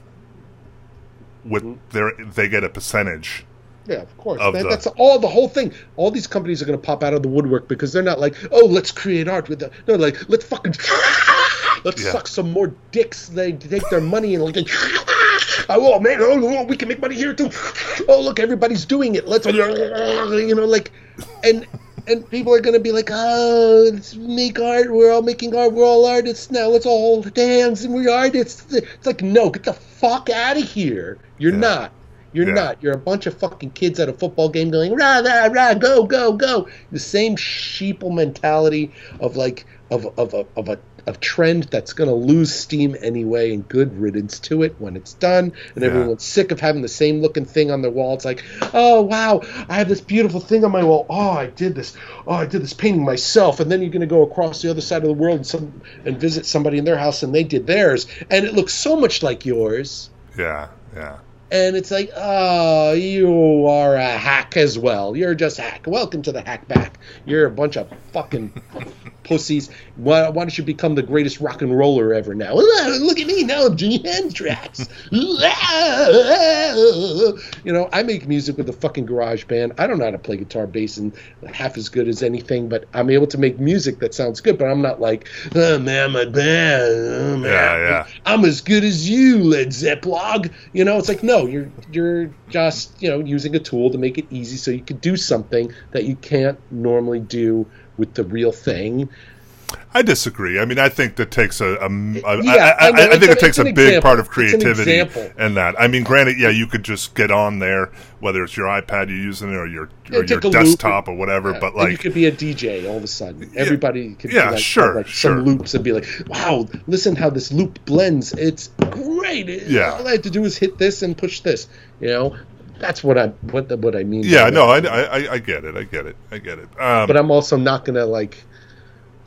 with Mm-hmm. their they get a percentage Yeah, of course. Of That- the- that's all the whole thing. All these companies are going to pop out of the woodwork because they're not like, oh, let's create art with the. No, like let's fucking *laughs* let's Yeah. suck some more dicks. They take their money and like, oh man, oh, oh, we can make money here too. Oh look, everybody's doing it. Let's you know like, and and people are going to be like, oh, let's make art. We're all making art. We're all artists now. Let's all hold hands and we're artists. It's like, no, get the fuck out of here. You're Yeah. not. You're Yeah. not. You're a bunch of fucking kids at a football game going rah rah rah go go go. The same sheeple mentality of like of of a of a of trend that's going to lose steam anyway, and good riddance to it when it's done. And Yeah. everyone's sick of having the same looking thing on their wall. It's like, oh wow, I have this beautiful thing on my wall. Oh, I did this. Oh, I did this painting myself. And then you're going to go across the other side of the world and some and visit somebody in their house, and they did theirs, and it looks so much like yours Yeah, yeah. And it's like, oh, you are a hack as well. You're just hack. Welcome to the hack back. You're a bunch of fucking pussies. Why, why don't you become the greatest rock and roller ever now? *laughs* Look at me now, I'm Jimi Hendrix. *laughs* you know, I make music with a fucking garage band. I don't know how to play guitar, bass, and half as good as anything, but I'm able to make music that sounds good. But I'm not like, oh man, my band. Oh, man. Yeah, yeah. I'm as good as you, Led Zeppelin. You know, it's like no, you're you're just you know using a tool to make it easy so you can do something that you can't normally do with the real thing. I disagree. I mean, I think that takes a. a, a Yeah, I, I, I know. I think it takes a big example. part of an creativity and that. I mean, granted, yeah, you could just get on there, whether it's your iPad you're using or your Yeah, or your take a loop. desktop or whatever. Yeah, but and you could be a DJ all of a sudden. Everybody could Yeah, like, sure, like sure. some loops and be like, "Wow, listen how this loop blends. It's great. Yeah. all I have to do is hit this and push this." You know, that's what I what the, what I mean. yeah, no. I, I, I get it. I get it. I get it. Um, but I'm also not gonna like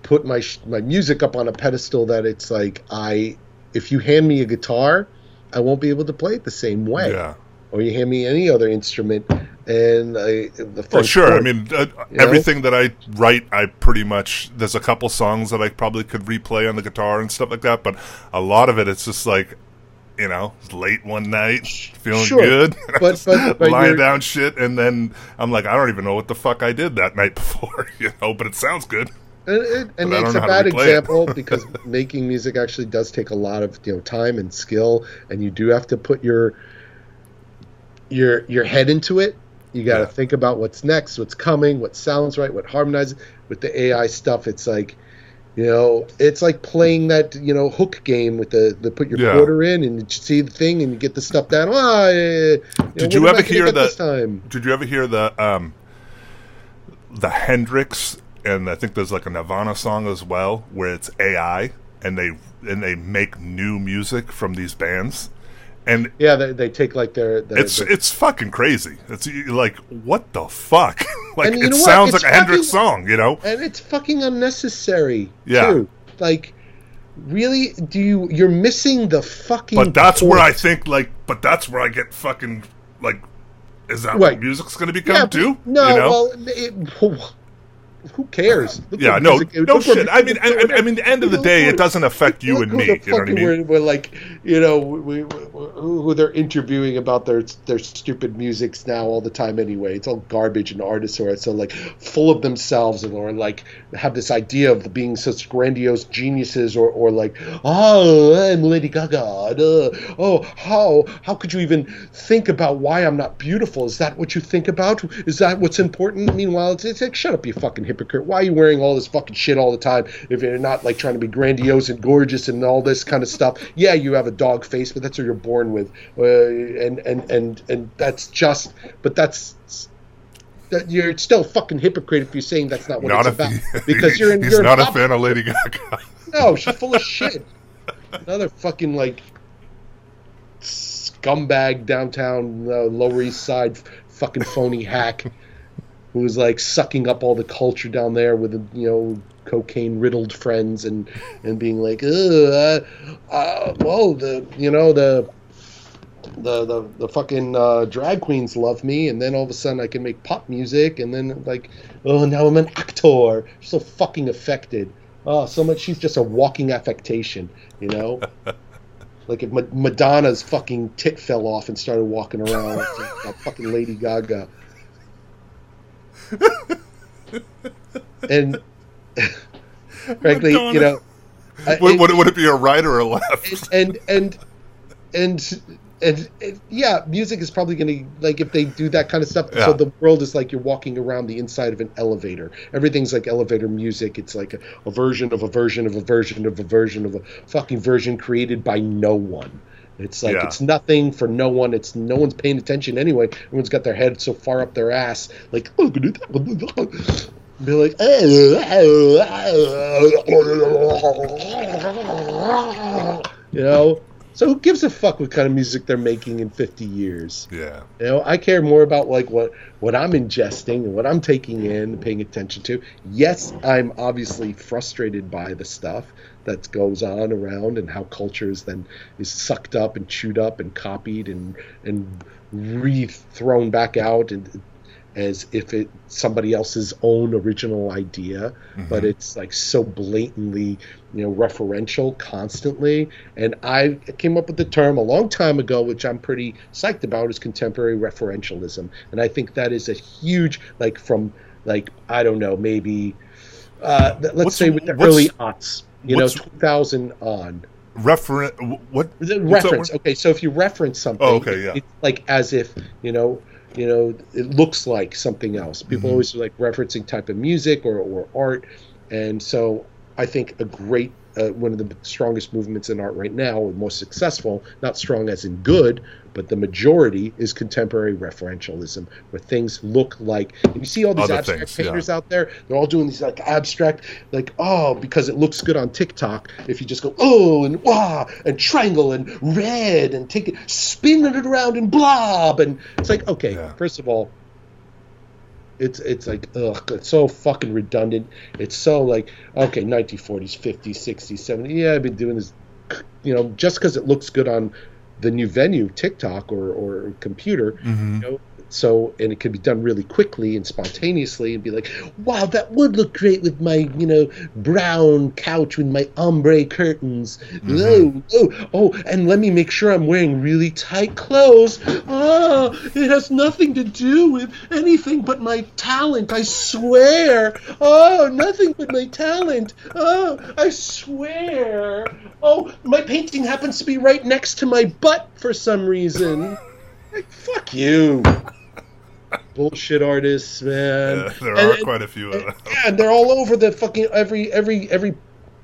put my sh- my music up on a pedestal that it's like I if you hand me a guitar, I won't be able to play it the same way. yeah. Or you hand me any other instrument, and I, the Well, sure. I mean, uh, You know? everything that I write, I pretty much. There's a couple songs that I probably could replay on the guitar and stuff like that, but a lot of it, it's just like, you know, it's late one night, feeling Sure. good, *laughs* But- but- *laughs* but lying down shit, and then I'm like, I don't even know what the fuck I did that *laughs* night before, you know, but it sounds good. and, and, and it's a know how to bad example because making music actually does take a lot of you know time and skill, and you do have to put your your your head into it. You got to Yeah. think about what's next, what's coming, what sounds right, what harmonizes. With the AI stuff, it's like, you know, it's like playing that you know hook game with the the put your Yeah. quarter in and you see the thing and you get the stuff down. Ah, yeah, yeah. Did you am I ever hear the-? Did you ever hear the um, the Hendrix and I think there's like a Nirvana song as well where it's AI and they and they make new music from these bands, and Yeah, they, they take like their, their it's their- it's fucking crazy. It's like what the fuck? *laughs* like it sounds It's like a Hendrix song, you know? and it's fucking unnecessary Yeah. too. Like, really, do you? You're missing the fucking. But that's where I think like, but that's where I get fucking like. Is that Right. what music's going to become Yeah, too? no, you know? well, it, who cares? *laughs* Look yeah, no, music- no shit. I mean, I. I mean, the end of the *laughs* day, it doesn't affect you and me. You know what I mean? We're, we're like, you know, we, we, who they're interviewing about their their stupid musics now all the time. Anyway, it's all garbage and artists are so like full of themselves and or like have this idea of being such grandiose geniuses or or like, oh, I'm Lady Gaga. Uh, oh, how how could you even think about why I'm not beautiful? Is that what you think about? Is that what's important? Meanwhile, it's, it's like, shut up, you fucking hypocrite. Why are you wearing all this fucking shit all the time if you're not like trying to be grandiose and gorgeous and all this kind of stuff? Yeah, you have a dog face, but that's what you're born with, uh, and and and and that's just. But that's. That you're still fucking hypocrite if you're saying that's not what Not it's a, about *laughs* because you're in he's you're not a fan of Lady Gaga. no, she's full of shit. Another fucking like scumbag downtown uh, Lower East Side fucking phony hack who's like sucking up all the culture down there with you know cocaine riddled friends and and being like, Ugh, uh, uh, well the you know the. The, the the fucking uh, drag queens love me, and then all of a sudden I can make pop music, and then like, oh now I'm an actor. So fucking affected. Oh, so much. She's just a walking affectation, you know. *laughs* like if Ma- Madonna's fucking tit fell off and started walking around like a fucking Lady Gaga. and *laughs* frankly, Madonna. you know, I- Would, it- would, it, would it be a right or a left? and and and and, and yeah, music is probably going to like if they do that kind of stuff. Yeah. So the world is like you're walking around the inside of an elevator. Everything's like elevator music. It's like a, a version of a version of a version of a version of a fucking version created by no one. It's like Yeah. it's nothing for no one. It's no one's paying attention anyway. Everyone's got their head so far up their ass, like oh, *laughs* be like, *laughs* you know. So who gives a fuck what kind of music they're making in 50 years? yeah. You know, I care more about like what what I'm ingesting and what I'm taking in and paying attention to. Yes, I'm obviously frustrated by the stuff that goes on around and how culture is then is sucked up and chewed up and copied and and re thrown back out and as if it's somebody else's own original idea, but it's like so blatantly, you know, referential constantly. And I came up with the term a long time ago, which I'm pretty psyched about, is contemporary referentialism. And I think that is a huge, like, from like I don't know, maybe uh, let's What's- say with the early aughts, you know, what's- 2000 on. Referen- what? The what's reference. Okay, so if you reference something, Oh, okay, yeah. it's like as if you know, you know, it looks like something else. People Mhm. always like referencing type of music or, or art, and so I think a great uh, one of the strongest movements in art right now, or most successful, not strong as in good, but the majority is contemporary referentialism, where things look like. And you see all these Other abstract things, yeah. painters out there; they're all doing these like abstract, like oh, because it looks good on TikTok. If you just go oh and wah and triangle and red and take it, spin it around and blob, and it's like okay, Yeah. first of all, it's it's like ugh, it's so fucking redundant. It's so like okay, 1940s, 50s, 60s, 70s. Yeah, I've been doing this, you know, just because it looks good on the new venue, TikTok or or computer. Mhm. You know, so and it can be done really quickly and spontaneously and be like, wow, that would look great with my you know brown couch with my ombre curtains. Oh, oh, oh, and let me make sure I'm wearing really tight clothes. Oh, it has nothing to do with anything but my talent. I swear. Oh, nothing but my talent. Oh, I swear. Oh, my painting happens to be right next to my butt for some reason. Like, *laughs* fuck you. Bullshit artists, man. Yeah, there And- are quite a few of them. *laughs* yeah, and they're all over the fucking every every every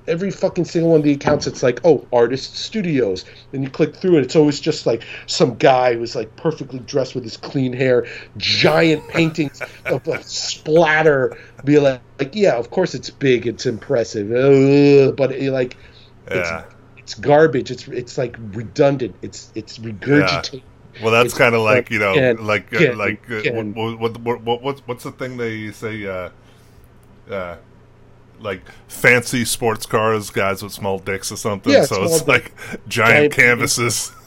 every fucking single one of the accounts. It's like, oh, artist studios, and you click through and It's always just like some guy who's like perfectly dressed with his clean hair, giant paintings *laughs* of a splatter. Be like, like, yeah, of course it's big, it's impressive, Ugh, but it, like, Yeah. it's garbage. It's it's like redundant. It's it's regurgitated. Well, that's kind of like you know, like uh, like uh, what, what, what, what what's what's the thing they say? Uh, uh, like fancy sports cars, guys with small dicks or something. Yeah, so it's like giant, Giant canvases. *laughs*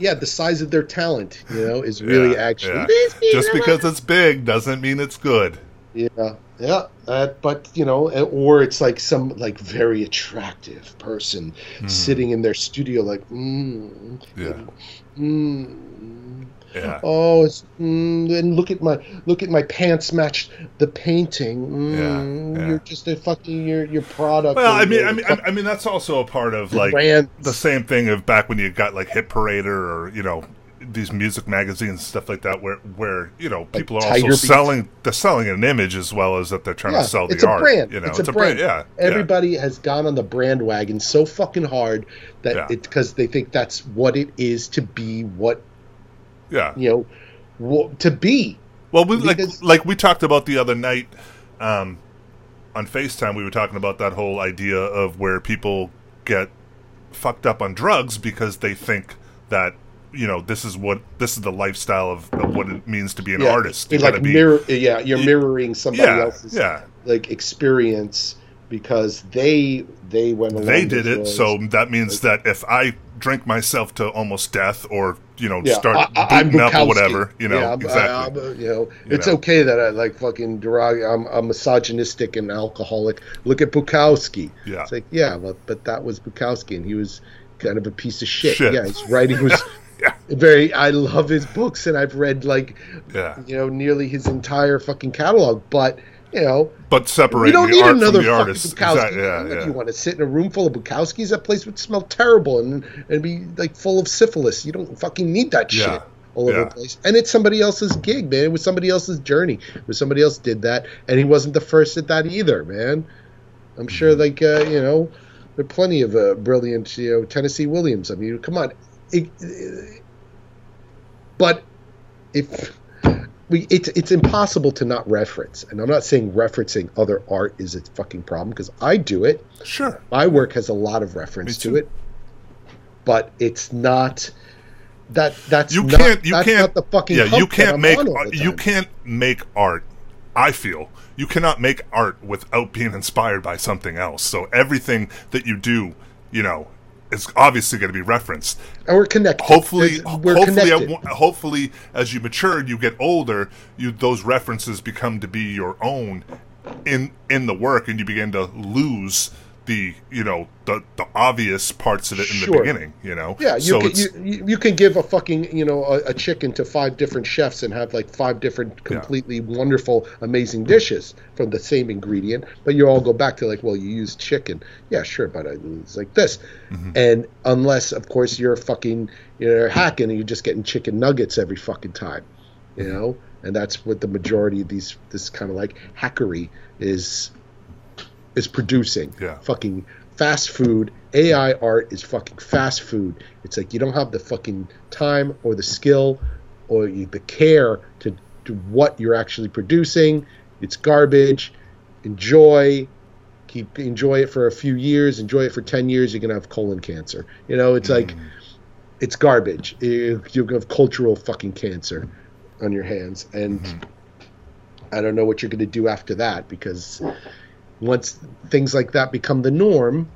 Yeah, the size of their talent, you know, is really Yeah, actually yeah. Just because it's big doesn't mean it's good. Yeah, yeah, uh, but you know, uh, or it's like some like very attractive person sitting in their studio, like, mm, Yeah. mm, Yeah. oh, it's, mm, and look at my look at my pants matched the painting. Mm, Yeah, yeah. You're just a fucking your your product. Well, I mean, I mean, I, I mean, that's also a part of like brand. the same thing of back when you got like Hit Parader or you know these music magazines and stuff like that, where where you know people are also Beat. selling they're selling an image as well as that they're trying Yeah, to sell the it's a art. brand. You know, it's, a brand. Yeah, yeah. Everybody has gone on the brand wagon so fucking hard that Yeah. it because they think that's what it is to be what yeah. you know wha- to be. Well, we like like we talked about the other night um, on Facetime. We were talking about that whole idea of where people get fucked up on drugs because they think that you know this is what this is the lifestyle of, of what it means to be an yeah, artist. you like be- mirror. Yeah, you're mirroring somebody yeah, else's yeah. like experience because they they went along. They did it, roads. so that means that if I drink myself to almost death, or you know, yeah, start I, I'm booting up or whatever, you know, yeah, I'm, exactly. I, am you know, You it's know. okay that I like fucking derog. I'm, I'm misogynistic and alcoholic. Look at Bukowski. Yeah. It's like yeah, but but that was Bukowski, and he was kind of a piece of shit. Shit. Yeah, his writing was *laughs* Yeah. very. I love his books, and I've read like Yeah. you know nearly his entire fucking catalog. But you know, But separate you don't the need another fucking artist. Bukowski. Exactly. Yeah, yeah. You want to sit in a room full of Bukowskis? That place would smell terrible and and be like full of syphilis. You don't fucking need that Yeah. shit all over the place. And it's somebody else's gig, man. It was somebody else's journey. It was somebody else did that, and he wasn't the first at that either, man. I'm sure, Mm-hmm. like uh, you know, there are plenty of uh, brilliant, you know, Tennessee Williams. I mean, come on. It, but if we, it's it's impossible to not reference, and I'm not saying referencing other art is a fucking problem because I do it. Sure. My work has a lot of reference to it, but it's not that that's You not, can't. You can't. the fucking yeah. You can't make. on all the You can't make art. I feel you cannot make art without being inspired by something else. So everything that you do, you know, is obviously going to be referenced. and we're connected. hopefully we're hopefully connected. hopefully as you mature and you get older you those references become to be your own in in the work and you begin to lose the you know the the obvious parts of it in the beginning you know Yeah, you, so can, you, you you can give a fucking you know a, a chicken to five different chefs and have like five different completely wonderful amazing dishes from the same ingredient, but you all go back to like, well, you used chicken. Yeah, sure, but it's like this, Mm-hmm. and unless of course you're fucking you're hacking and you're just getting chicken nuggets every fucking time, you Mm-hmm. know, and that's what the majority of these this kind of like hackery is is producing. Yeah. Fucking fast food. AI art is fucking fast food. It's like you don't have the fucking time or the skill or you, the care to do what you're actually producing. It's garbage. Enjoy. Keep enjoy it for a few years. Enjoy it for ten years. You're gonna have colon cancer. You know, it's like mm. it's garbage. You- gonna have cultural fucking cancer on your hands, and mm-hmm. I don't know what you're gonna do after that because once things like that become the norm,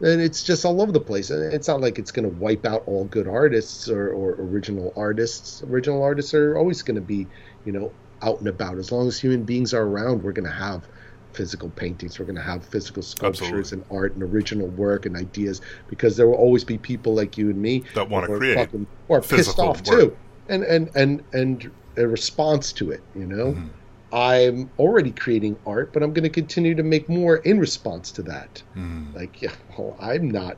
then it's just all over the place. And it's not like it's going to wipe out all good artists or, or original artists. Original artists are always going to be, you know, out and about. As long as human beings are around, we're going to have physical paintings. We're going to have physical sculptures Absolutely. and art and original work and ideas because there will always be people like you and me That wanna create fucking- or pissed off work. too, and and and and a response to it. You know. Mm-hmm. I'm already creating art, but I'm going to continue to make more in response to that. Mm. Like, yeah, well, I'm not,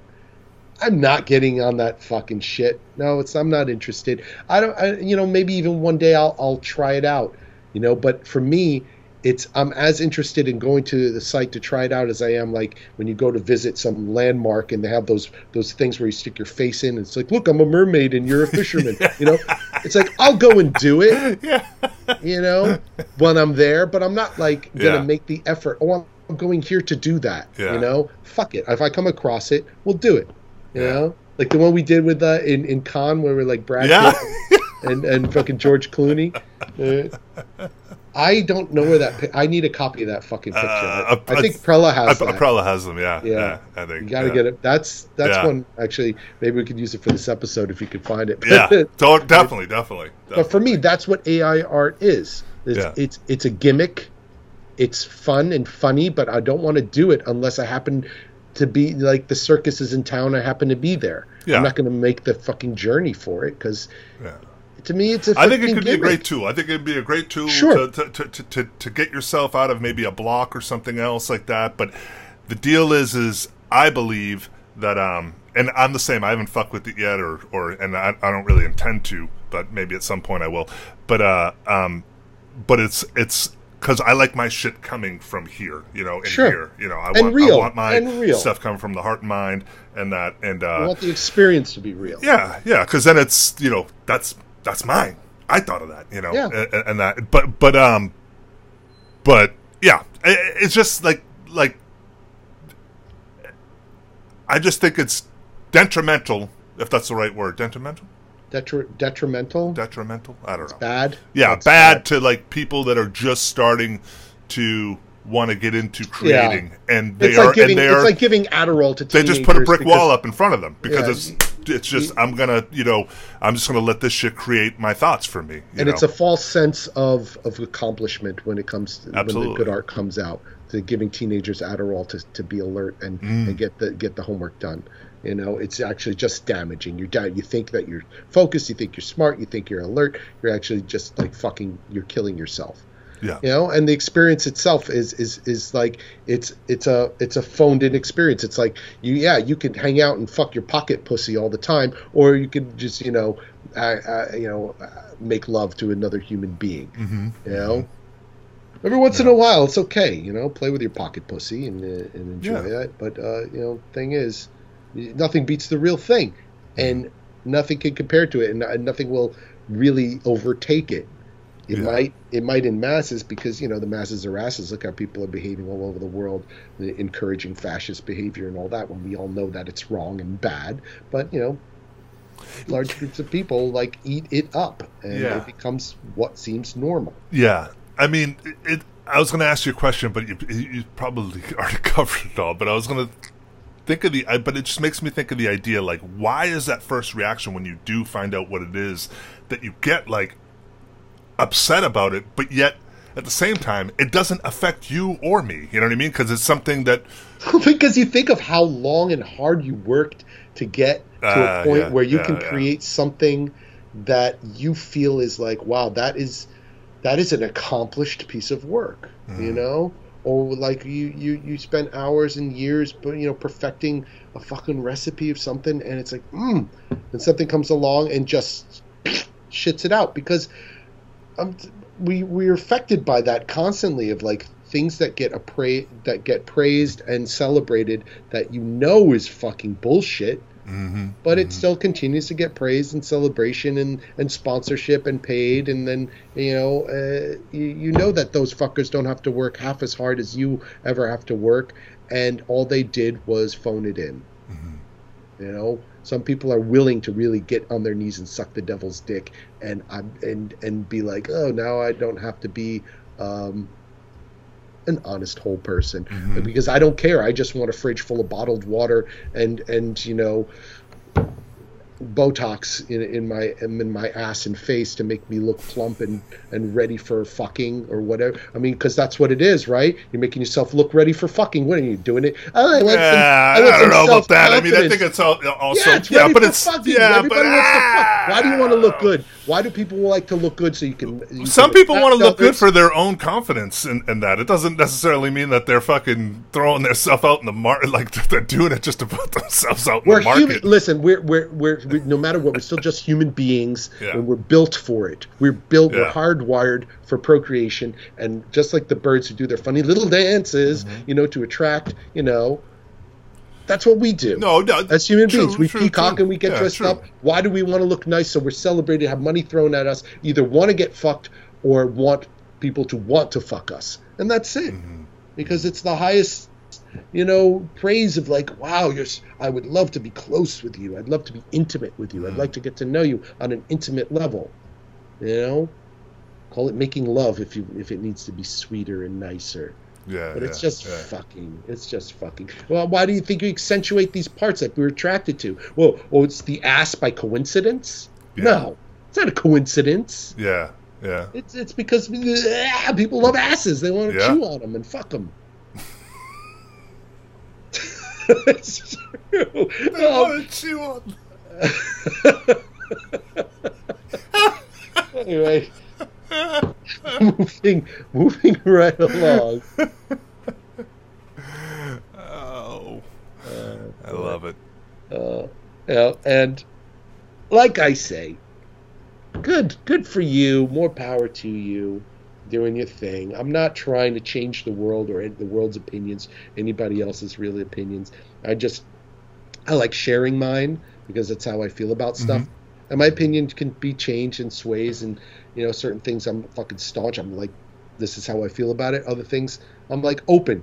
I'm not getting on that fucking shit. No, it's I'm not interested. I don't, I, you know, maybe even one day I'll I'll try it out, you know. But for me, it's I'm as interested in going to the site to try it out as I am like when you go to visit some landmark and they have those those things where you stick your face in. And it's like, look, I'm a mermaid and you're a fisherman. You know, *laughs* it's like I'll go and do it *laughs* yeah you know, when I'm there, but I'm not like gonna Yeah. make the effort. Oh, I'm going here to do that. Yeah. You know, fuck it. If I come across it, we'll do it. You Yeah. know, like the one we did with uh, in in Con where we're like Brad yeah and and fucking George Clooney. *laughs* Uh, I don't know where that. pi- I need a copy of that fucking picture. Uh, I think Prella has I probably has them yeah Yeah. yeah, I think you got to yeah. get it. That's that's Yeah. one. Actually, maybe we could use it for this episode if you could find it. yeah *laughs* so definitely definitely But for me, that's what AI art is. It's, Yeah. it's it's a gimmick. It's fun and funny, but I don't want to do it unless I happen to be like the circus is in town. I happen to be there. Yeah. I'm not going to make the fucking journey for it because yeah. To me it's a. I think it could be a great tool. I think it'd be a great tool Sure. to, to, to, to, to get yourself out of maybe a block or something else like that. But the deal is, is I believe that, um, and I'm the same. I haven't fucked with it yet, or, or, and I, I don't really intend to, but maybe at some point I will. But, uh, um, but it's, it's, because I like my shit coming from here, you know, in Sure. here, you know, I want, real, I want my stuff coming from the heart and mind, and that, and uh, I want the experience to be real. yeah, yeah, because then it's you know that's that's mine. I thought of that, you know, Yeah. and, and that, but but um, but yeah, i- it's just like like I just think it's detrimental, if that's the right word, detrimental, Detri- detrimental. detrimental. I don't know. bad. Yeah, That's bad, to like people that are just starting to want to get into creating, and they It's are like giving. and they It's are like giving Adderall to they just put a brick because- wall up in front of them because Yeah. it's it's just I'm gonna you know I'm just gonna let this shit create my thoughts for me. you and it's a false sense of, of accomplishment when it comes to, when the good art comes out to giving teenagers Adderall to, to be alert and, Mm. and get the get the homework done You know, it's actually just damaging. You're down. You think that you're focused. You think you're smart. You think you're alert. You're actually just like fucking. You're killing yourself. Yeah. You know, and the experience itself is is is like it's it's a it's a phoned in experience. It's like you yeah you can hang out and fuck your pocket pussy all the time, or you can just you know uh, uh, you know uh, make love to another human being. hmm You know. Every once in a while, it's okay, you know. Play with your pocket pussy and, uh, and enjoy Yeah. that. But uh, you know, thing is, nothing beats the real thing, and nothing can compare to it, and, and nothing will really overtake it. It Yeah. might, it might in masses because you know the masses are asses. Look how people are behaving all over the world, encouraging fascist behavior and all that. When we all know that it's wrong and bad, but you know, large groups of people like eat it up, and Yeah. it becomes what seems normal. Yeah, I mean, it. it I was going to ask you a question, but you, you probably *laughs* already covered it all. But I was going to think of the, I- but it just makes me think of the idea like, why is that first reaction when you do find out what it is that you get like upset about it, but yet at the same time it doesn't affect you or me. You know what I mean? Because it's something that *laughs* because you think of how long and hard you worked to get to Ah, a point yeah, where you yeah, can yeah. create something that you feel is like wow that is that is an accomplished piece of work Mm-hmm. you know or like you you you spent hours and years but you know perfecting a fucking recipe of something and it's like mm and something comes along and just *sniffs* shits it out because um, we we're affected by that constantly of like things that get appra- that get praised and celebrated that you know is fucking bullshit Mhm, but it still continues to get praise and celebration and, and sponsorship and paid and then you know uh, you, you know that those fuckers don't have to work half as hard as you ever have to work and all they did was phone it in you know some people are willing to really get on their knees and suck the devil's dick and I'm and and be like oh now I don't have to be um, an honest whole person Mhm. because I don't care. I just want a fridge full of bottled water and and you know Botox in, in my in my ass and face to make me look plump and, and ready for fucking or whatever. I mean, because that's what it is, right? You're making yourself look ready for fucking. What are you doing? It? Oh, I want Yeah, I I, want don't know about that. I mean, I think it's all, also Yeah, it's ready but it's fucking. yeah, Everybody but fuck. Why do you want to look ah. good? Why do people like to look good so you can? you Some can people want to look good for their own confidence in, in that. It doesn't necessarily mean that they're fucking throwing themselves out in the market, *laughs* like they're doing it just to put themselves out in We're the market. human. Listen, we're, we're we're we no matter what, we're still just human beings, *laughs* Yeah. and we're built for it. We're built. We're hardwired for procreation, and just like the birds who do their funny little dances, Mm-hmm. you know, to attract, you know, that's what we do. no, no, As human true, beings, we true, peacock true. and we get Yeah, dressed up. Why do we want to look nice? So we're celebrated, have money thrown at us, either want to get fucked or want people to want to fuck us, and that's it. Mm-hmm. Because it's the highest, you know, praise of like, wow, you're. I would love to be close with you. I'd love to be intimate with you. I'd like to get to know you on an intimate level. You know, call it making love if you if it needs to be sweeter and nicer. Yeah, But it's just yeah. fucking. It's just fucking. Well, why do you think you accentuate these parts that we're attracted to? Well, oh, it's the ass by coincidence? Yeah. No, it's not a coincidence. Yeah, yeah. It's it's because ah, people love asses. They want to Yeah. chew on them and fuck them. It's true. Um, chew on. *laughs* anyway, moving moving right along. Oh, Uh, I love it. Uh, yeah, and like I say, good, good for you. More power to you, doing your thing. I'm not trying to change the world or the world's opinions, anybody else's really opinions. I just, I like sharing mine because that's how I feel about mm-hmm. stuff. And my opinion can be changed and sways, and you know, certain things I'm fucking staunch. I'm like, this is how I feel about it. Other things, I'm like open.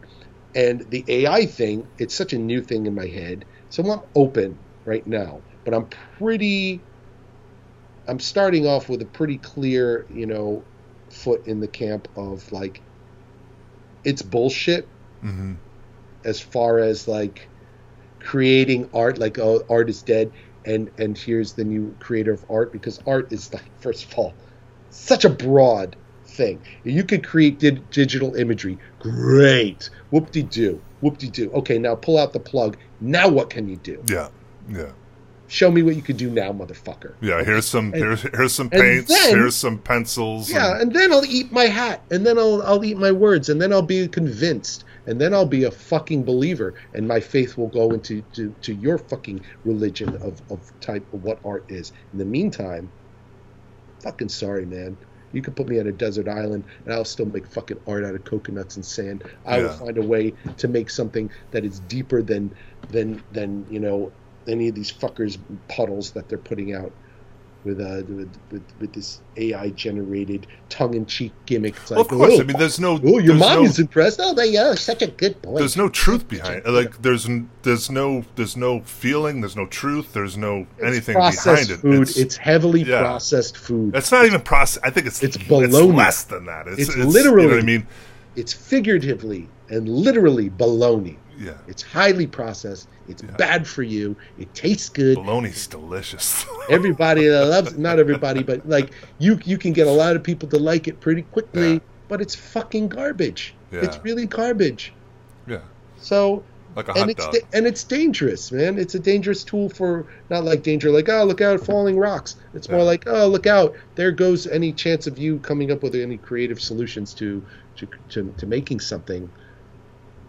And the AI thing, it's such a new thing in my head. So I'm open right now, but I'm pretty. I'm starting off with a pretty clear, you know, foot in the camp of like, it's bullshit hmm as far as like creating art like oh art is dead and and here's the new creator of art because art is like *laughs* first of all such a broad thing. You could create di- digital imagery. Great. Whoop-de-doo. Whoop-de-doo. Okay now pull out the plug. Now what can you do? Yeah, Yeah. Show me what you can do now, motherfucker. Yeah, here's some And- here's here's some paints, then- here's some pencils. Yeah, and- and then I'll eat my hat, and then I'll I'll eat my words, and then I'll be convinced, and then I'll be a fucking believer, and my faith will go into to, to your fucking religion of, of type of what art is. In the meantime, fucking sorry, man. You can put me on a desert island, and I'll still make fucking art out of coconuts and sand. I will find a way to make something that is deeper than than than you know any of these fuckers puddles that they're putting out with uh with with, with this AI generated tongue in cheek gimmick. It's like, Well, of course, oh, I mean, there's no oh, your mom no, impressed. Oh, they are such a good boy. there's no truth behind it. Like there's there's no there's no feeling, there's no truth, there's no It's anything behind it. Food. It's, It's, heavily yeah. processed food. it's not even process. I think it's It's baloney. less than that. It's, It's you know literally- what I mean. It's figuratively and literally baloney. Yeah, It's highly processed. It's Yeah. bad for you. It tastes good. bologna's delicious. *laughs* Everybody that loves not everybody, but like you you can get a lot of people to like it pretty quickly, Yeah. but it's fucking garbage. Yeah. It's really garbage. yeah, So like a and hot it's dog. da- and it's dangerous, man. It's a dangerous tool for not like danger, like oh look out, falling rocks. It's more like oh look out, there goes any chance of you coming up with any creative solutions to to to, to making something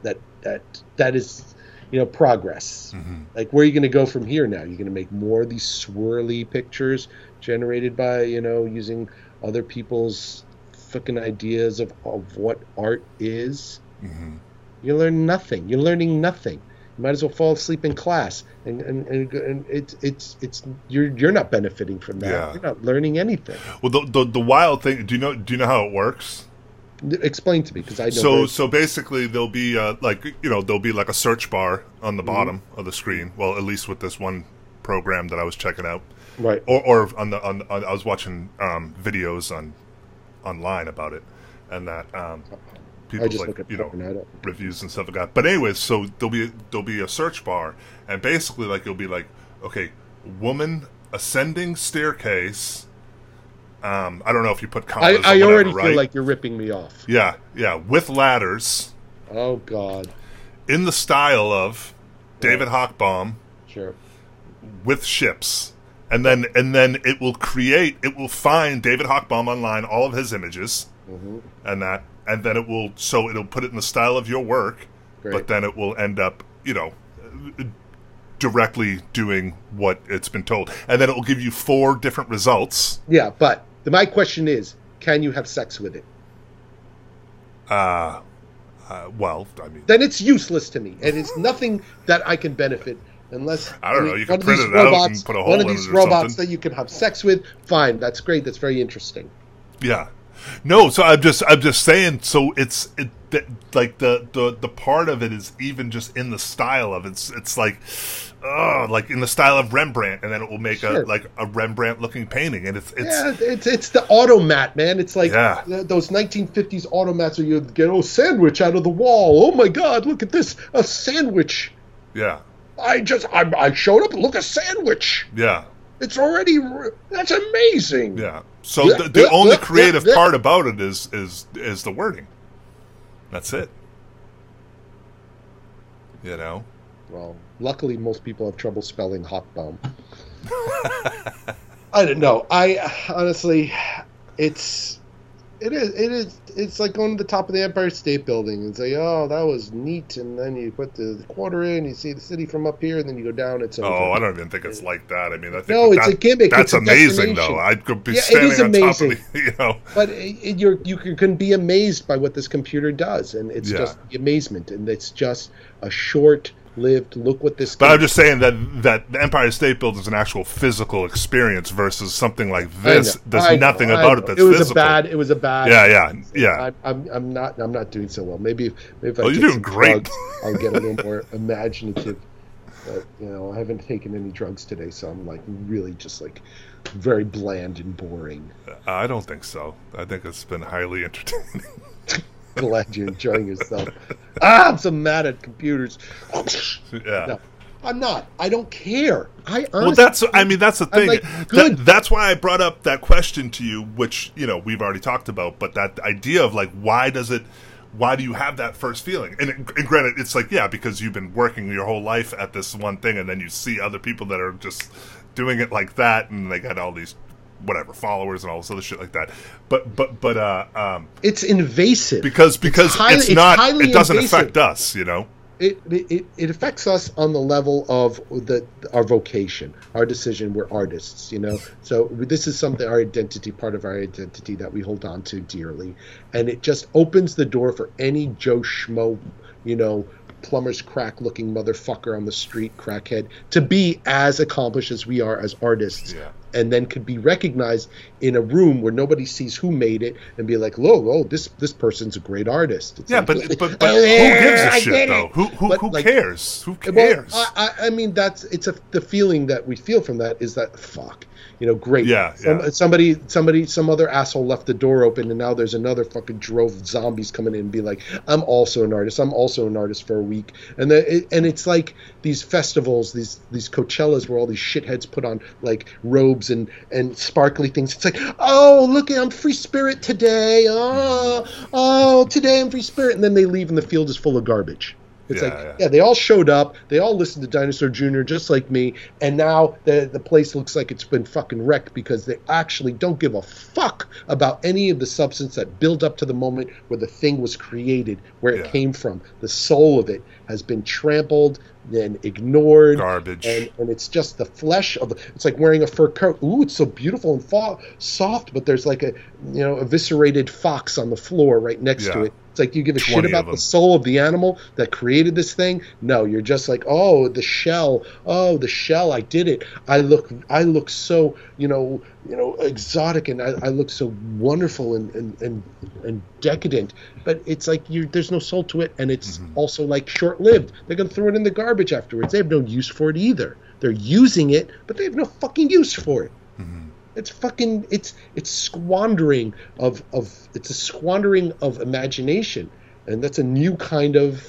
that that that is you know progress. Mhm. Like where are you going to go from here now? You're going to make more of these swirly pictures generated by you know using other people's fucking ideas of of what art is. Mhm. You learn nothing. You're learning nothing. You might as well fall asleep in class, and and, and, and it's it's it's you're you're not benefiting from that. Yeah. You're not learning anything. Well, the, the the wild thing. Do you know? Do you know how it works? Explain to me because I know. So very- so basically there'll be uh, like you know there'll be like a search bar on the Mm-hmm. bottom of the screen. Well, at least with this one program that I was checking out, right. or or on the on, on I was watching um, videos on online about it, and that um, people just like you know reviews and stuff like that. But anyways, so there'll be there'll be a search bar, and basically like you'll be like, okay, woman ascending staircase. Um, I don't know if you put I, commas. or I whatever, already right? feel like you're ripping me off. yeah, yeah, with ladders Oh God. in the style of David Hochbaum Sure. with ships. And then and then it will create it will find David Hochbaum online all of his images Mm-hmm. and that and then it will so it'll put it in the style of your work Great. but then it will end up you know directly doing what it's been told and then it will give you four different results Yeah, but the, my question is, can you have sex with it? uh, uh well i mean Then it's useless to me, and it's nothing that I can benefit unless I don't know, mean, you can one of print these it out and robots, put a hole one of these robots something. that you can have sex with. Fine, that's great. That's very interesting. Yeah. No, so I'm just I'm just saying so it's it like the, the the part of it is even just in the style of it. it's it's like oh like in the style of Rembrandt and then it will make a like a Rembrandt looking painting and it's it's yeah, it's it's the automat, man. It's like Yeah. th- those 1950s automats where you get oh sandwich out of the wall. Oh my God, look at this, a sandwich. yeah. I just I, I showed up. Look, a sandwich. Yeah. It's already that's amazing. Yeah. So Yeah, the, the yeah, only creative part about it is is is the wording. That's it. You know? Well, luckily most people have trouble spelling Hochbaum. *laughs* I don't know. I honestly, it's it is it is it's like going to the top of the Empire State Building and say, oh, that was neat, and then you put the, the quarter in, you see the city from up here, and then you go down. It's over. Oh, I don't even think it's like that. I mean, I think No, that, it's a gimmick. That's a amazing, though. I could be Yeah, it standing is on top amazing. of the, *laughs* you know. But it, it- you're you can, can be amazed by what this computer does, and it's Yeah. just the amazement, and it's just a short-lived look what this. But I'm just saying that that the Empire State Building is an actual physical experience versus something like this. know, There's I know, nothing I about it know. that's it was physical. a bad. It was a bad. Yeah, yeah, yeah. I'm, I'm, I'm not. I'm not doing so well. Maybe, maybe if I Oh, you're doing great. drugs, I'll get a little more *laughs* imaginative. But you know, I haven't taken any drugs today, so I'm like really just like very bland and boring. Uh, I don't think so. I think it's been highly entertaining. *laughs* *laughs* Glad you're enjoying yourself. ah, I'm so mad at computers. yeah. no, I'm not. I don't care. I honestly, Well, that's I mean that's the thing. like, That- that's why I brought up that question to you, which you know we've already talked about. But that idea of like why does it why do you have that first feeling? And, and granted, it's like yeah, because you've been working your whole life at this one thing, and then you see other people that are just doing it like that, and they got all these whatever followers and all this other shit like that. But but but uh, um, it's invasive because because it's, highly, it's not it's it doesn't invasive. affect us, you know it, it it affects us on the level of the our vocation, our decision. We're artists, you know. So this is something our identity, part of our identity that we hold on to dearly, and it just opens the door for any Joe schmo, you know, plumber's crack looking motherfucker on the street, crackhead, to be as accomplished as we are as artists. Yeah and then could be recognized in a room where nobody sees who made it and be like, "Oh, oh, this this person's a great artist." It's yeah, like, but, but, but who gives a shit though? Who who, but, who like, cares? Who cares? Well, I, I mean, that's it's a the feeling that we feel from that is that fuck you know, great. Yeah, yeah. somebody, somebody, some other asshole left the door open, and now there's another fucking drove of zombies coming in and be like, I'm also an artist. I'm also an artist for a week, and the, and it's like these festivals, these these Coachellas where all these shitheads put on like robes and and sparkly things. It's like, oh, look, I'm free spirit today. Oh, oh, today I'm free spirit, and then they leave, and the field is full of garbage. It's yeah, like, yeah. yeah. they all showed up. They all listened to Dinosaur Jr. just like me. And now the, the place looks like it's been fucking wrecked because they actually don't give a fuck about any of the substance that built up to the moment where the thing was created, where yeah. it came from. The soul of it has been trampled and ignored. Garbage. And, and it's just the flesh of the, it's like wearing a fur coat. Ooh, it's so beautiful and fa- soft, but there's like a, you know, eviscerated fox on the floor right next to it it's like you give a shit about the soul of the animal that created this thing. No, you're just like, oh, the shell. Oh, the shell. I did it. I look. I look so you know you know exotic and I, I look so wonderful and, and and and decadent. But it's like you there's no soul to it, and it's mm-hmm. also like short lived. They're gonna throw it in the garbage afterwards. They have no use for it either. They're using it, but they have no fucking use for it. It's fucking it's it's squandering of of it's a squandering of imagination, and that's a new kind of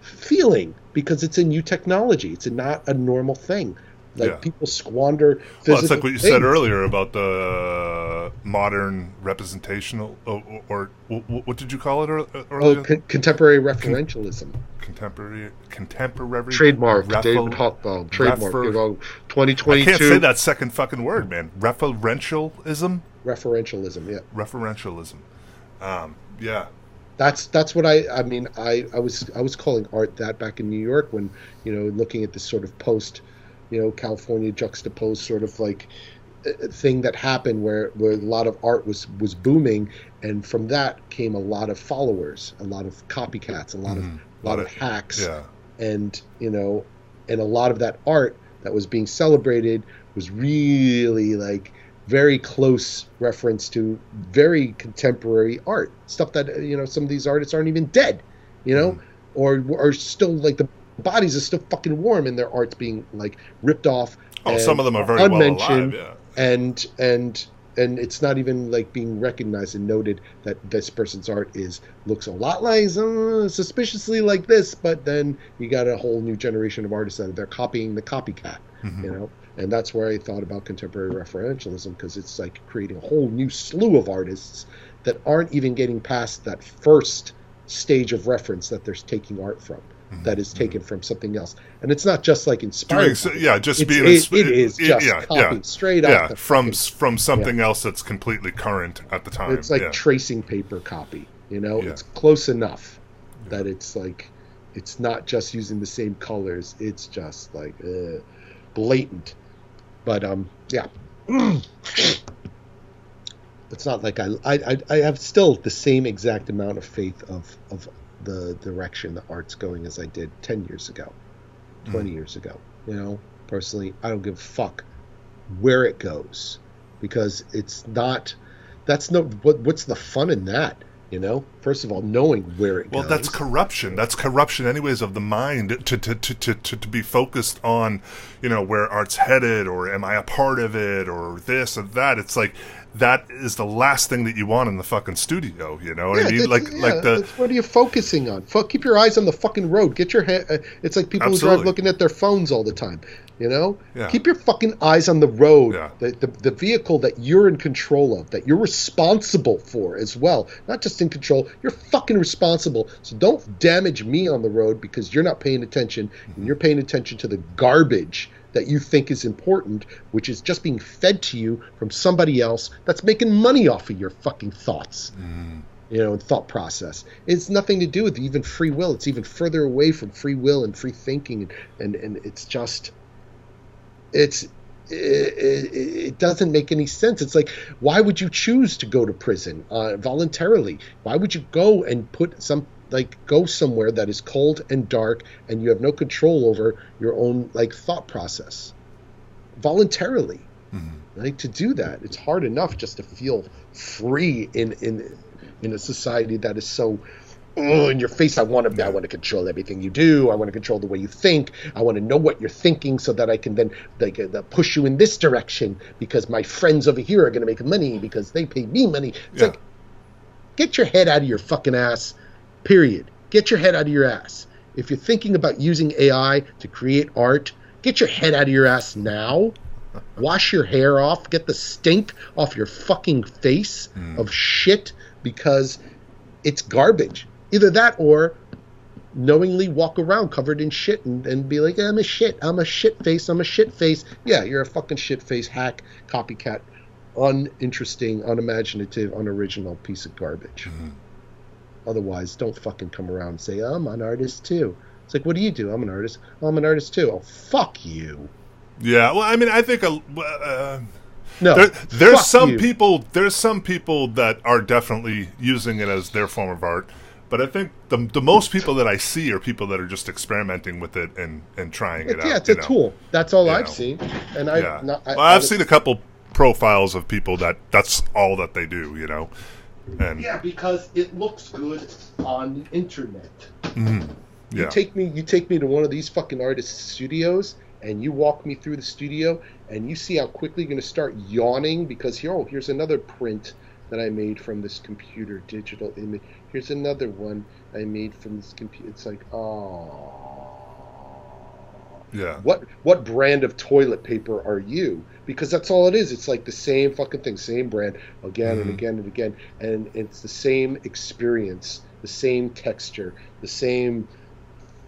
feeling because it's a new technology. It's not a normal thing. Like yeah. people squander. Well, it's like what you things. said earlier about the uh, modern representational, or, or, or, what did you call it uh, earlier? Oh, con- contemporary referentialism. Contemporary, contemporary. Trademark, refel, David Hochbaum. Trademark. Refer, you know, 2022. I can't say that second fucking word, man. Referentialism. Referentialism, yeah. Referentialism. Um, yeah, that's that's what I I mean I I was I was calling art that back in New York when you know looking at this sort of post you know California juxtaposed sort of like uh, thing that happened where where a lot of art was was booming and from that came a lot of followers a lot of copycats a lot mm-hmm. of a lot, of, of hacks yeah. and you know and a lot of that art that was being celebrated was really like very close reference to very contemporary art stuff that you know some of these artists aren't even dead you know mm. or are still like the bodies are still fucking warm and their art's being like ripped off. Oh, some of them are very unmentioned, well alive, yeah. And and and it's not even like being recognized and noted that this person's art is looks a lot like uh, suspiciously like this, but then you got a whole new generation of artists that they're copying the copycat, mm-hmm. you know. And that's where I thought about contemporary referentialism because it's like creating a whole new slew of artists that aren't even getting past that first stage of reference that they're taking art from that is taken from something else. And it's not just like inspired. yeah, just being it, it is just yeah, yeah, straight yeah, from fucking, from something yeah. else that's completely current at the time. It's like yeah. tracing paper copy. You know, it's close enough that it's like it's not just using the same colors. It's just like uh, blatant. But um, yeah. *clears throat* it's not like I, I I have still the same exact amount of faith of of the direction the art's going as I did 10 years ago, 20 mm. years ago. You know, personally, I don't give a fuck where it goes because it's not, that's no, what, what's the fun in that? You know, first of all, knowing where it well, goes. Well, that's corruption. That's corruption, anyways, of the mind to, to, to, to, to, to be focused on, you know, where art's headed or am I a part of it or this or that. It's like, that is the last thing that you want in the fucking studio. You know what yeah, I mean? Like, yeah, like the. What are you focusing on? keep your eyes on the fucking road. Get your head. Uh, it's like people Absolutely. who drive looking at their phones all the time. You know, Yeah. keep your fucking eyes on the road, Yeah. the, the the vehicle that you're in control of, that you're responsible for as well. Not just in control, you're fucking responsible. So don't damage me on the road because you're not paying attention and you're paying attention to the garbage that you think is important, which is just being fed to you from somebody else that's making money off of your fucking thoughts you know, and thought process. It's nothing to do with even free will. It's even further away from free will and free thinking, and and, and it's just, it's. It, it, it doesn't make any sense. It's like, why would you choose to go to prison uh, voluntarily? Why would you go and put some like go somewhere that is cold and dark and you have no control over your own like thought process voluntarily? Like to do that, it's hard enough just to feel free in in in a society that is so oh, in your face. I want to I want to control everything you do. I want to control the way you think. I want to know what you're thinking so that I can then like uh, push you in this direction because my friends over here are going to make money because they pay me money. It's Yeah. like get your head out of your fucking ass. Period. Get your head out of your ass. If you're thinking about using AI to create art, get your head out of your ass now. Wash your hair off. Get the stink off your fucking face hmm. of shit because it's garbage. Either that or knowingly walk around covered in shit and, and be like, I'm a shit. I'm a shit face. I'm a shit face. Yeah, you're a fucking shit face hack, copycat, uninteresting, unimaginative, unoriginal piece of garbage. Hmm. Otherwise, don't fucking come around and say, I'm an artist too. It's like, what do you do? I'm an artist. Oh, I'm an artist too. Oh, fuck you. Yeah, well, I mean, I think a, uh, No. there, there's some you. people there's some people that are definitely using it as their form of art, but I think the the most people that I see are people that are just experimenting with it and and trying it It- out. yeah, it's a know? tool. That's all You I've know. seen. And I, Yeah, not, I, well, I've I- seen a couple profiles of people that that's all that they do. You know, and Yeah, because it looks good on the internet. Mm-hmm. yeah, You take me you take me to one of these fucking artists' studios and you walk me through the studio and you see how quickly you're gonna start yawning because here oh here's another print that I made from this computer digital image. Here's another one I made from this computer. It's like oh yeah, what what brand of toilet paper are you? Because that's all it is. It's like the same fucking thing, same brand again and Mhm. again and again, and it's the same experience, the same texture, the same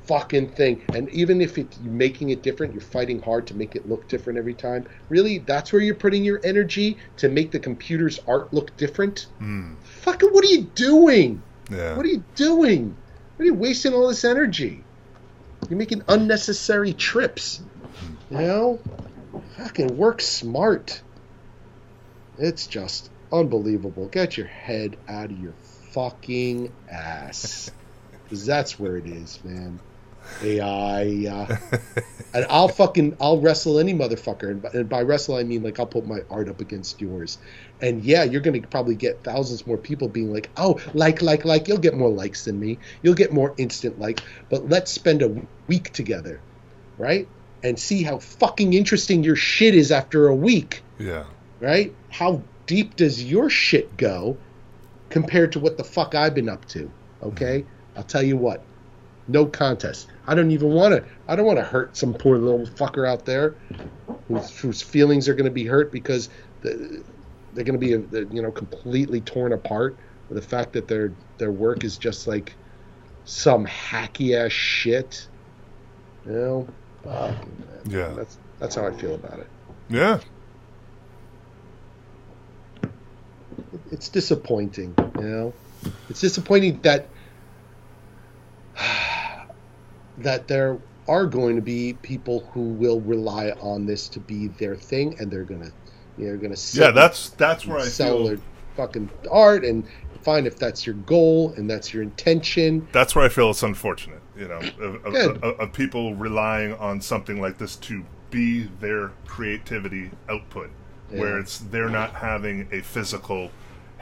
fucking thing. And even if it, you're making it different, you're fighting hard to make it look different every time. Really, that's where you're putting your energy to make the computer's art look different. Mm, Fucking, what are you doing? yeah. What are you doing? What are you wasting all this energy? You're making unnecessary trips. You know? Fucking work smart. It's just unbelievable. Get your head out of your fucking ass. Because *laughs* that's where it is, man. AI. Uh, *laughs* and I'll fucking, I'll wrestle any motherfucker. And by, and by wrestle, I mean like I'll put my art up against yours. And yeah, you're going to probably get thousands more people being like, oh, like, like, like. You'll get more likes than me. You'll get more instant like. But let's spend a week together, right? And see how fucking interesting your shit is after a week, yeah. right? How deep does your shit go compared to what the fuck I've been up to? Okay? I'll tell you what. No contest. I don't even want to. I don't want to hurt some poor little fucker out there whose, whose feelings are going to be hurt because the, they're going to be, uh, you know, completely torn apart with the fact that their their work is just like some hacky ass shit. You know, man. Yeah. That's that's how I feel about it. Yeah. It's disappointing. You know, it's disappointing that that there are going to be people who will rely on this to be their thing, and they're gonna they're gonna sell, Yeah, that's that's where I sell feel their fucking art and fine if that's your goal and that's your intention. that's where I feel it's unfortunate, you know, of, of, of, of people relying on something like this to be their creativity output, where it's they're not having a physical,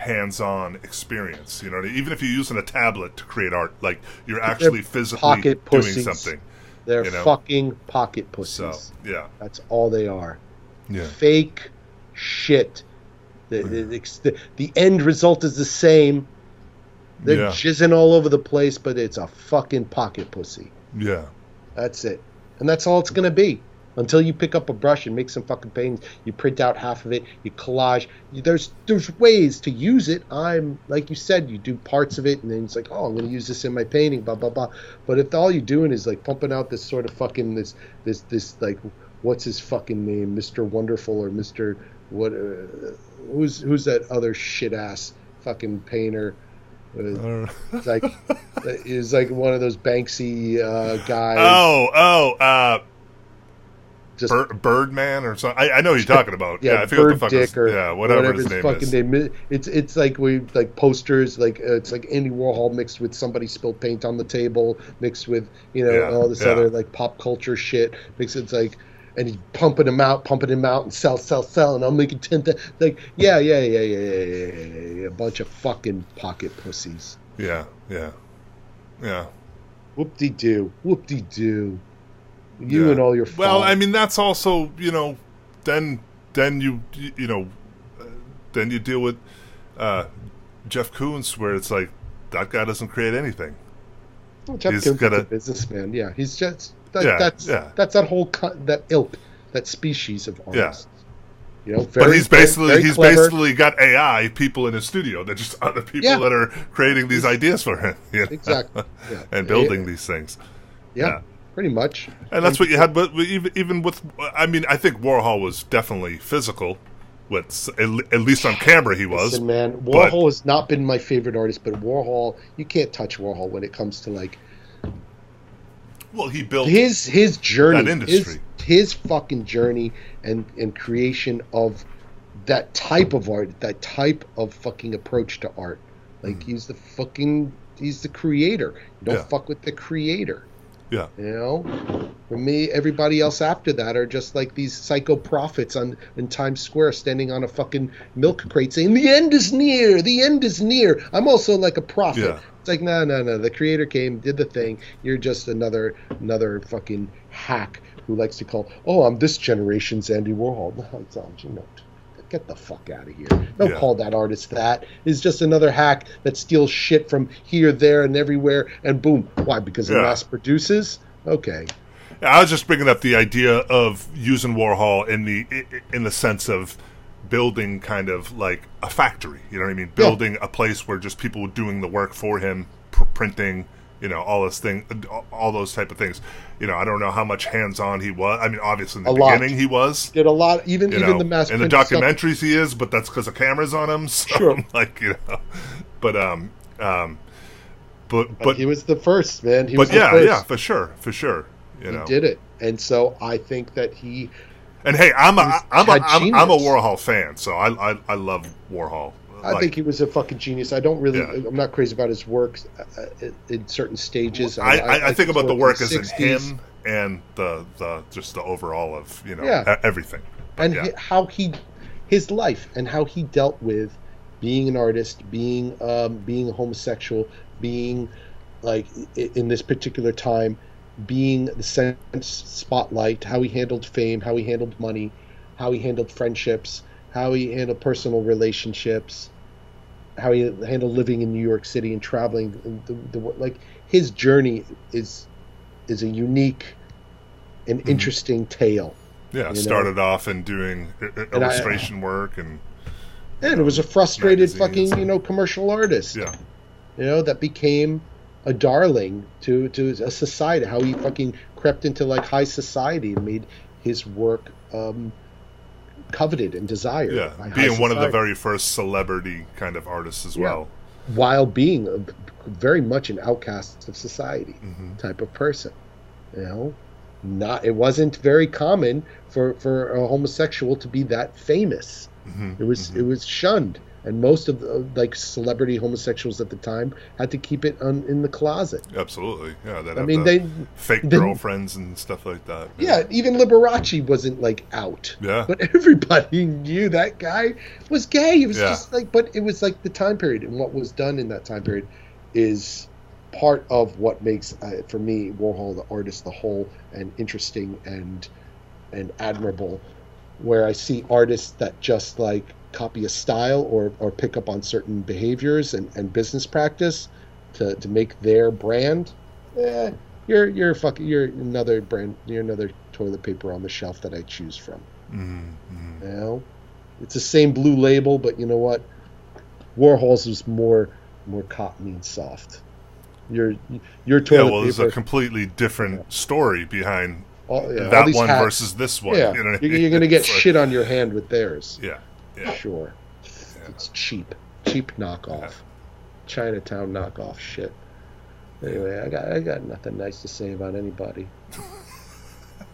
hands-on experience. You know, even if you're using a tablet to create art, like you're actually physically doing pussies. something. They're You know? fucking pocket pussies. So yeah, That's all they are. yeah, Fake shit. The, the, the, the end result is the same. They're Yeah. jizzing all over the place, but it's a fucking pocket pussy. yeah, That's it. And that's all it's going to be. Until you pick up a brush and make some fucking paintings, you print out half of it, you collage. There's there's ways to use it. I'm like you said, you do parts of it, and then it's like, oh, I'm going to use this in my painting, blah blah blah. But if all you're doing is like pumping out this sort of fucking this this this like what's his fucking name, Mister Wonderful or Mister what? Uh, who's who's that other shit ass fucking painter? It's like *laughs* is like one of those Banksy uh, guys. Oh, oh, uh, just Bir- Birdman or something. I, I know you're talking about. Yeah, yeah I forget Bird the fuck Dick or yeah, whatever, whatever his, his fucking is. name. It's it's like we like posters. Like uh, it's like Andy Warhol mixed with somebody spilled paint on the table, mixed with you know yeah, all this yeah. other like pop culture shit. Mixed. It's like and he's pumping them out, pumping them out, and sell, sell, sell, and I'm making ten. Th- like, yeah, yeah, yeah, yeah, yeah, yeah, yeah, yeah, a bunch of fucking pocket pussies. Yeah, yeah, yeah. Whoop de doo, whoop de doo. You yeah. and all your. Well, I mean, that's also you know, then then you you know, then you deal with uh, Jeff Koons, where it's like that guy doesn't create anything. Well, Jeff he's Koons a businessman. Yeah, he's just that, yeah, that's yeah. that's that whole that ilk, that species of artist. Yeah. You know, very, but he's basically very, very he's clever. basically got AI people in his studio. They're just *laughs* other people yeah. that are creating these ideas for him. *laughs* You know? Exactly. *laughs* Yeah. and building these things. Yeah, Pretty much. And that's what you had. But even even with, I mean, I think Warhol was definitely physical. With at least on camera, he was. Listen, man, Warhol but, has not been my favorite artist, but Warhol, you can't touch Warhol when it comes to like well, he built his his journey, his, his fucking journey and and creation of that type of art, that type of fucking approach to art. Like mm. he's the fucking he's the creator. You don't yeah. fuck with the creator. Yeah. You know? For me, everybody else after that are just like these psycho prophets on in Times Square standing on a fucking milk crate saying, The end is near, the end is near. I'm also like a prophet. Yeah. It's like, no, no, no. The creator came, did the thing. You're just another another fucking hack who likes to call, oh, I'm this generation's Andy Warhol. No, *laughs* it's all, you know, get the fuck out of here. Don't yeah. call that artist that. Is just another hack that steals shit from here, there, and everywhere, and boom. Why? Because yeah. it mass produces? Okay. I was just bringing up the idea of using Warhol in the in the sense of building kind of like a factory. You know what I mean? Building yeah. a place where just people were doing the work for him, pr- printing, you know, all this thing, all those type of things. You know, I don't know how much hands on he was. I mean, obviously in the a beginning lot. he was. Did a lot, even even know, the mass in the documentaries stuff. he is, but that's because the cameras on him. *laughs* So, sure. like you know, but um um, but but, but he was the first man. He but yeah, yeah, for sure, for sure. You he know. did it, and so I think that he and hey, I'm a I'm a I'm, I'm, a Warhol fan, so I I, I love Warhol. I think he was a fucking genius. I don't really. Yeah. I'm not crazy about his work uh, uh, in certain stages. I, I, I, I think about the work as in him and the the just the overall of you know yeah. everything. But, and yeah. how he, his life and how he dealt with being an artist, being um, being a homosexual, being like in this particular time being the sense spotlight, how he handled fame, how he handled money, how he handled friendships, how he handled personal relationships, how he handled living in New York City and traveling. The, the, like his journey is is a unique and mm-hmm. interesting tale. Yeah, started know? off in doing illustration I, work and. And it was a frustrated fucking you know commercial artist. Yeah. You know that became a darling to to a society. How he fucking crept into like high society and made his work um, coveted and desired. Yeah, being one of the very first celebrity kind of artists as yeah. well. While being a, very much an outcast of society mm-hmm. type of person, you know, not it wasn't very common for for a homosexual to be that famous. Mm-hmm. It was mm-hmm. it was shunned and most of the like celebrity homosexuals at the time had to keep it on, in the closet. Absolutely, yeah. I mean, the they fake they, girlfriends and stuff like that. Yeah. yeah, even Liberace wasn't like out. Yeah, but everybody *laughs* knew that guy was gay. It was yeah. just like, but it was like the time period and what was done in that time period is part of what makes uh, for me Warhol the artist the whole and interesting and and admirable. Where I see artists that just like copy a style or, or pick up on certain behaviors and, and business practice to, to make their brand, eh, you're you're fucking you're another brand you're another toilet paper on the shelf that I choose from. Mm-hmm. You know, it's the same blue label, but you know what? Warhol's was more more cottony and soft. Your your toilet Yeah, well, there's paper. a completely different story behind all, yeah, that one hats- versus this one. Yeah, you know you're, you're gonna get It's like- shit on your hand with theirs. Yeah, yeah. Sure, it's cheap, cheap knockoff, Chinatown knockoff shit. Anyway, I got I got nothing nice to say about anybody. *laughs*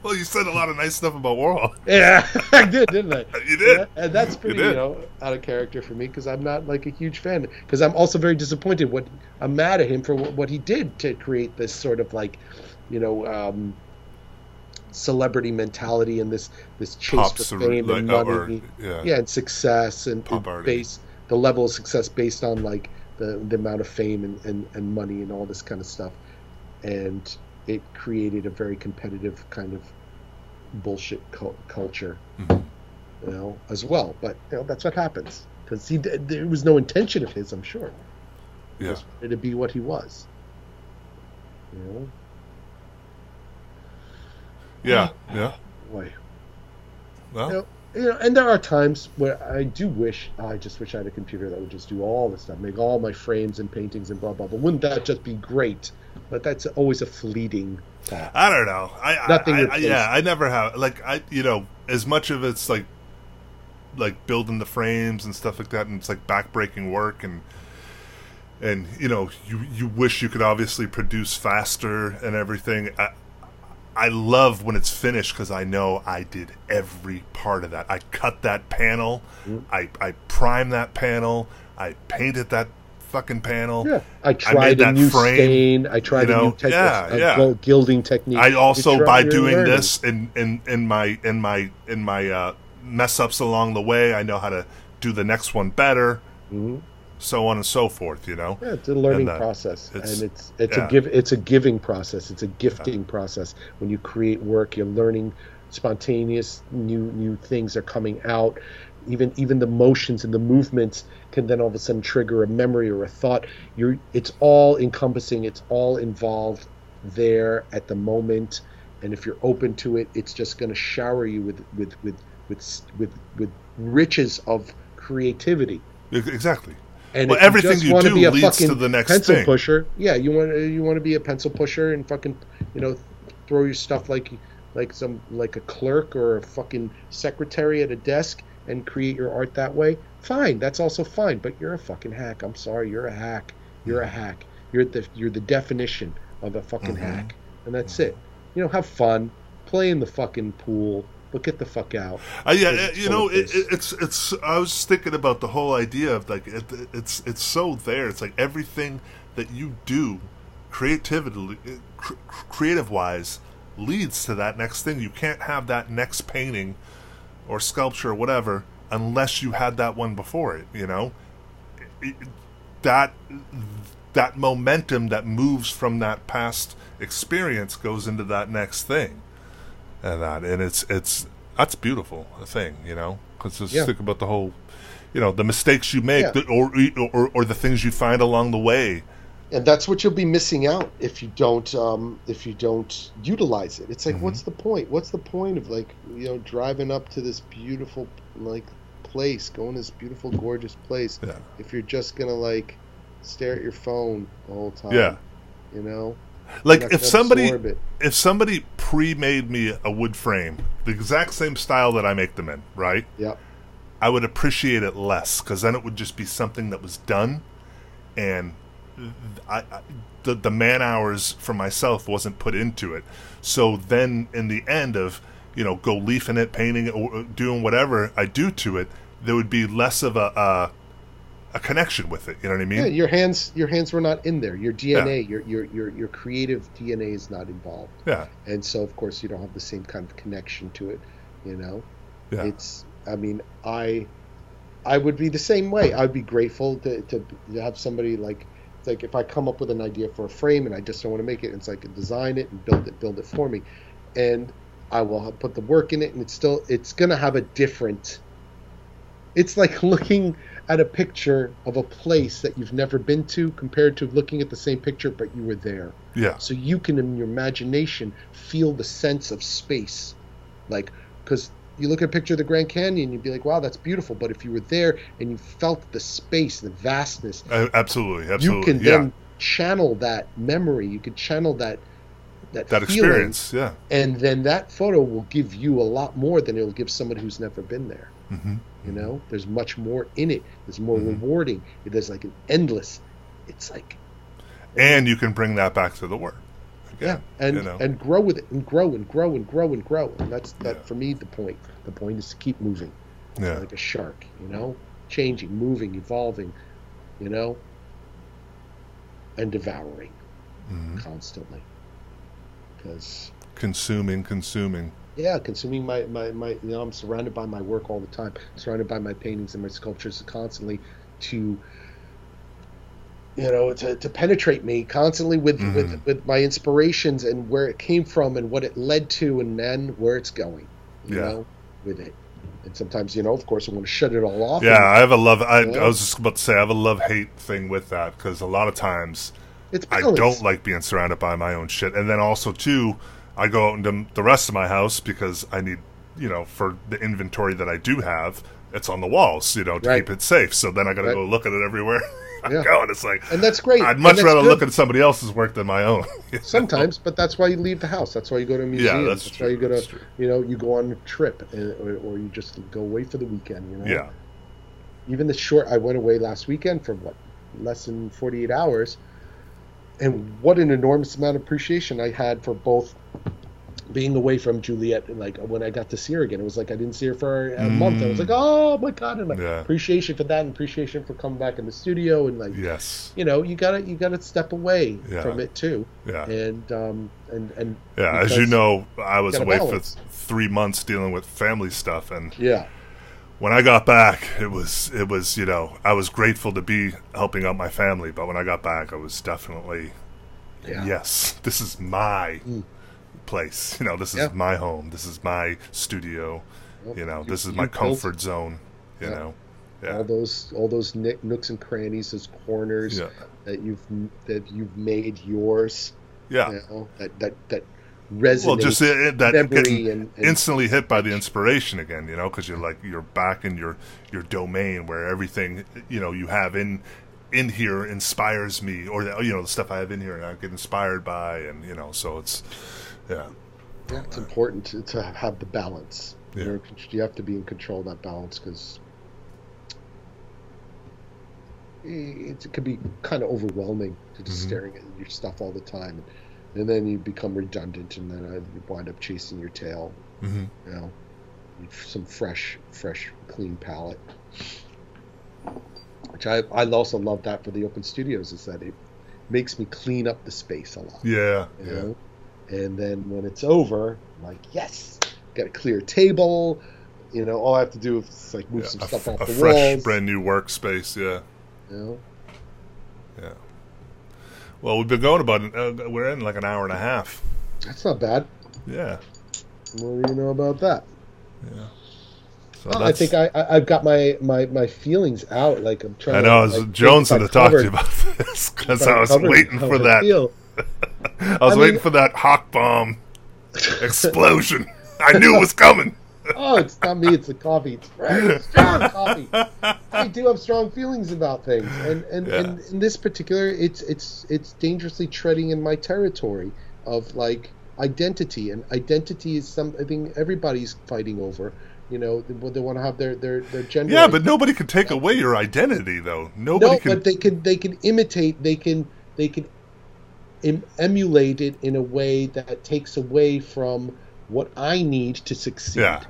Well, you said a lot of nice stuff about Warhol. *laughs* Yeah, I did, didn't I? *laughs* You did. Yeah, and that's pretty, you, did. know, out of character for me because I'm not like a huge fan. Because I'm also very disappointed. What I'm mad at him for what, what he did to create this sort of like, you know, um, celebrity mentality and this this chase Pop for fame like, and uh, money. or- yeah. yeah, and success and, and base the level of success based on like the the amount of fame and, and, and money and all this kind of stuff, and it created a very competitive kind of bullshit cul- culture, Mhm. you know, as well. But you know that's what happens because he there was no intention of his, I'm sure. He Yeah. just wanted to be what he was. You know, Yeah, yeah. boy. Well, you know, you know, and there are times where I do wish oh, I just wish I had a computer that would just do all this stuff, make all my frames and paintings and blah blah. blah. Wouldn't that just be great? But that's always a fleeting thought. I don't know. I, I- Nothing I, I, yeah, I never have like I you know as much of it's like like building the frames and stuff like that, and it's like backbreaking work and and you know you you wish you could obviously produce faster and everything. I, I love when it's finished because I know I did every part of that. I cut that panel, Mm-hmm. I I primed that panel, I painted that fucking panel. Yeah, I tried a that new frame, stain. I tried you a know, new technique, yeah, a yeah. gil- gilding technique. I also by doing learning. this in, in, in my in my in my uh, mess ups along the way, I know how to do the next one better, Mhm. So on and so forth. You know, Yeah, it's a learning And, uh, process, it's- and it's it's yeah. a give it's a giving process. It's a gifting process. When you create work, you're learning spontaneous new new things are coming out. Even even the motions and the movements can then all of a sudden trigger a memory or a thought. You're it's all encompassing. It's all involved there at the moment. And if you're open to it, it's just going to shower you with with with with with with riches of creativity. Exactly. And Well, you everything you wanna do be a leads to the next pencil thing. pusher. Yeah, you want to you want to be a pencil pusher and fucking you know throw your stuff like like some like a clerk or a fucking secretary at a desk and create your art that way. Fine, that's also fine. But you're a fucking hack. I'm sorry, you're a hack. You're a hack. You're the you're the definition of a fucking Mhm. hack, and that's it. You know, have fun, play in the fucking pool, but get the fuck out. Uh, yeah, you know, it, it's it's. I was thinking about the whole idea of like it, it's it's so there. It's like everything that you do, creatively, cr- creative wise, leads to that next thing. You can't have that next painting or sculpture or whatever unless you had that one before it. You know, It- that that momentum that moves from that past experience goes into that next thing and that and it's it's that's beautiful a thing you know because just Yeah. think about the whole you know the mistakes you make Yeah. the, or, or or the things you find along the way and that's what you'll be missing out if you don't um, if you don't utilize it. It's like, Mhm. what's the point? What's the point of like you know driving up to this beautiful like place, going to this beautiful, gorgeous place, Yeah. if you're just gonna like stare at your phone the whole time? Yeah. you know, like if somebody if somebody pre-made me a wood frame the exact same style that i make them in right? Yeah, i would appreciate it less because then it would just be something that was done and I, I the, the man hours for myself wasn't put into it. So then in the end of you know go leafing it painting it or doing whatever i do to it there would be less of a a, a connection with it you know what i mean yeah. Your hands, your hands were not in there. Your DNA, your your your your creative DNA is not involved, yeah and so of course you don't have the same kind of connection to it. You know. yeah it's i mean i i would be the same way i'd be grateful to, to, to have somebody like it's like if i come up with an idea for a frame and i just don't want to make it and it's like a design it and build it build it for me and i will put the work in it and it's still it's going to have a different it's like looking at a picture of a place that you've never been to compared to looking at the same picture but you were there. Yeah. So you can, in your imagination, feel the sense of space. Like, because you look at a picture of the Grand Canyon, you'd be like, wow, that's beautiful. But if you were there and you felt the space, the vastness, Uh, absolutely. Absolutely. you can yeah. then channel that memory. You can channel that that, that feeling, experience. Yeah. and then that photo will give you a lot more than it'll give someone who's never been there. hmm You know, there's much more in it. There's more Mhm. rewarding. There's like an endless. It's like And you can bring that back to the work. yeah, and you know. and grow with it, and grow and grow and grow and grow. And that's that Yeah. for me. The point. The point is to keep moving, yeah. like a shark. You know, changing, moving, evolving. You know, and devouring Mhm. constantly. Because Consuming, consuming. Yeah, consuming my, my, my you know, I'm surrounded by my work all the time, surrounded by my paintings and my sculptures constantly to you know, to, to penetrate me constantly with, Mhm. with with my inspirations and where it came from and what it led to and then where it's going. You Yeah. know, with it. And sometimes, you know, of course I want to shut it all off. Yeah, and I have a love. I. I was just about to say I have a love hate thing with that because a lot of times it's I don't like being surrounded by my own shit, and then also too, I go out into the rest of my house because I need, you know, for the inventory that I do have, it's on the walls, you know, to Right. keep it safe. So then I got to Right. go look at it everywhere. *laughs* I Yeah. go, and it's like And that's great. I'd much rather good. look at somebody else's work than my own. *laughs* know? Sometimes, but that's why you leave the house. That's why you go to a museum. that's why true, you go to, that's you know, you go on a trip, uh, or, or you just go away for the weekend. You know. Yeah, Even the short, I went away last weekend for what, less than forty-eight hours, and what an enormous amount of appreciation I had for both being away from Juliet. And like when I got to see her again, it was like I didn't see her for a month. I was like, oh my god, and like, Yeah. appreciation for that, and appreciation for coming back in the studio, and like, yes, you know, you gotta you gotta step away Yeah. from it too yeah, and um and and yeah. As you know, I was away balance. for three months dealing with family stuff, and yeah when I got back, it was it was you know I was grateful to be helping out my family, but when I got back, I was definitely yeah yes, this is my Mm. Place. *laughs* You know, this is Yeah. my home. This is my studio. Well, You know, you- this is my built comfort zone. You Yeah. know, yeah, all those all those nooks and crannies those corners that you've that you've made yours yeah. you know that that that resonates. Well, just it, it- that getting and, and instantly hit by the inspiration again. You know, because you're like you're back in your your domain where everything you know you have in in here inspires me, or the, you know the stuff I have in here and I get inspired by, and you know, so it's yeah, yeah, it's important to, to have the balance Yeah. You're, you have to be in control of that balance because it, it can be kind of overwhelming to just Mhm. staring at your stuff all the time and then you become redundant and then uh, you wind up chasing your tail mm-hmm. you know some fresh fresh clean palette which I, I also love that for the open studios is that it makes me clean up the space a lot yeah, you yeah. know and then when it's over I'm like yes got a clear table you know all I have to do is like move Yeah, some a, stuff f- off a the fresh, walls brand new workspace. Yeah, you know yeah. Well, we've been going about uh, we're in like an hour and a half. that's not bad Yeah, what do you know about that yeah. So Well, I think I, I I've got my, my my feelings out like I'm trying I to know. like, think Jones if had to talk to you about *laughs* this because I was waiting for that. *laughs* I was I waiting mean- for that Hochbaum explosion. I knew it was coming. oh, it's not me. It's the coffee. It's very strong coffee. I do have strong feelings about things, and and, Yeah. and in this particular, it's it's it's dangerously treading in my territory of like identity, and identity is something everybody's fighting over. You know, they, they want to have their their their gender. Yeah, but nobody can take away your identity, though. Nobody no, can. but they can they can imitate. They can they can em- emulate it in a way that takes away from what I need to succeed. Yeah.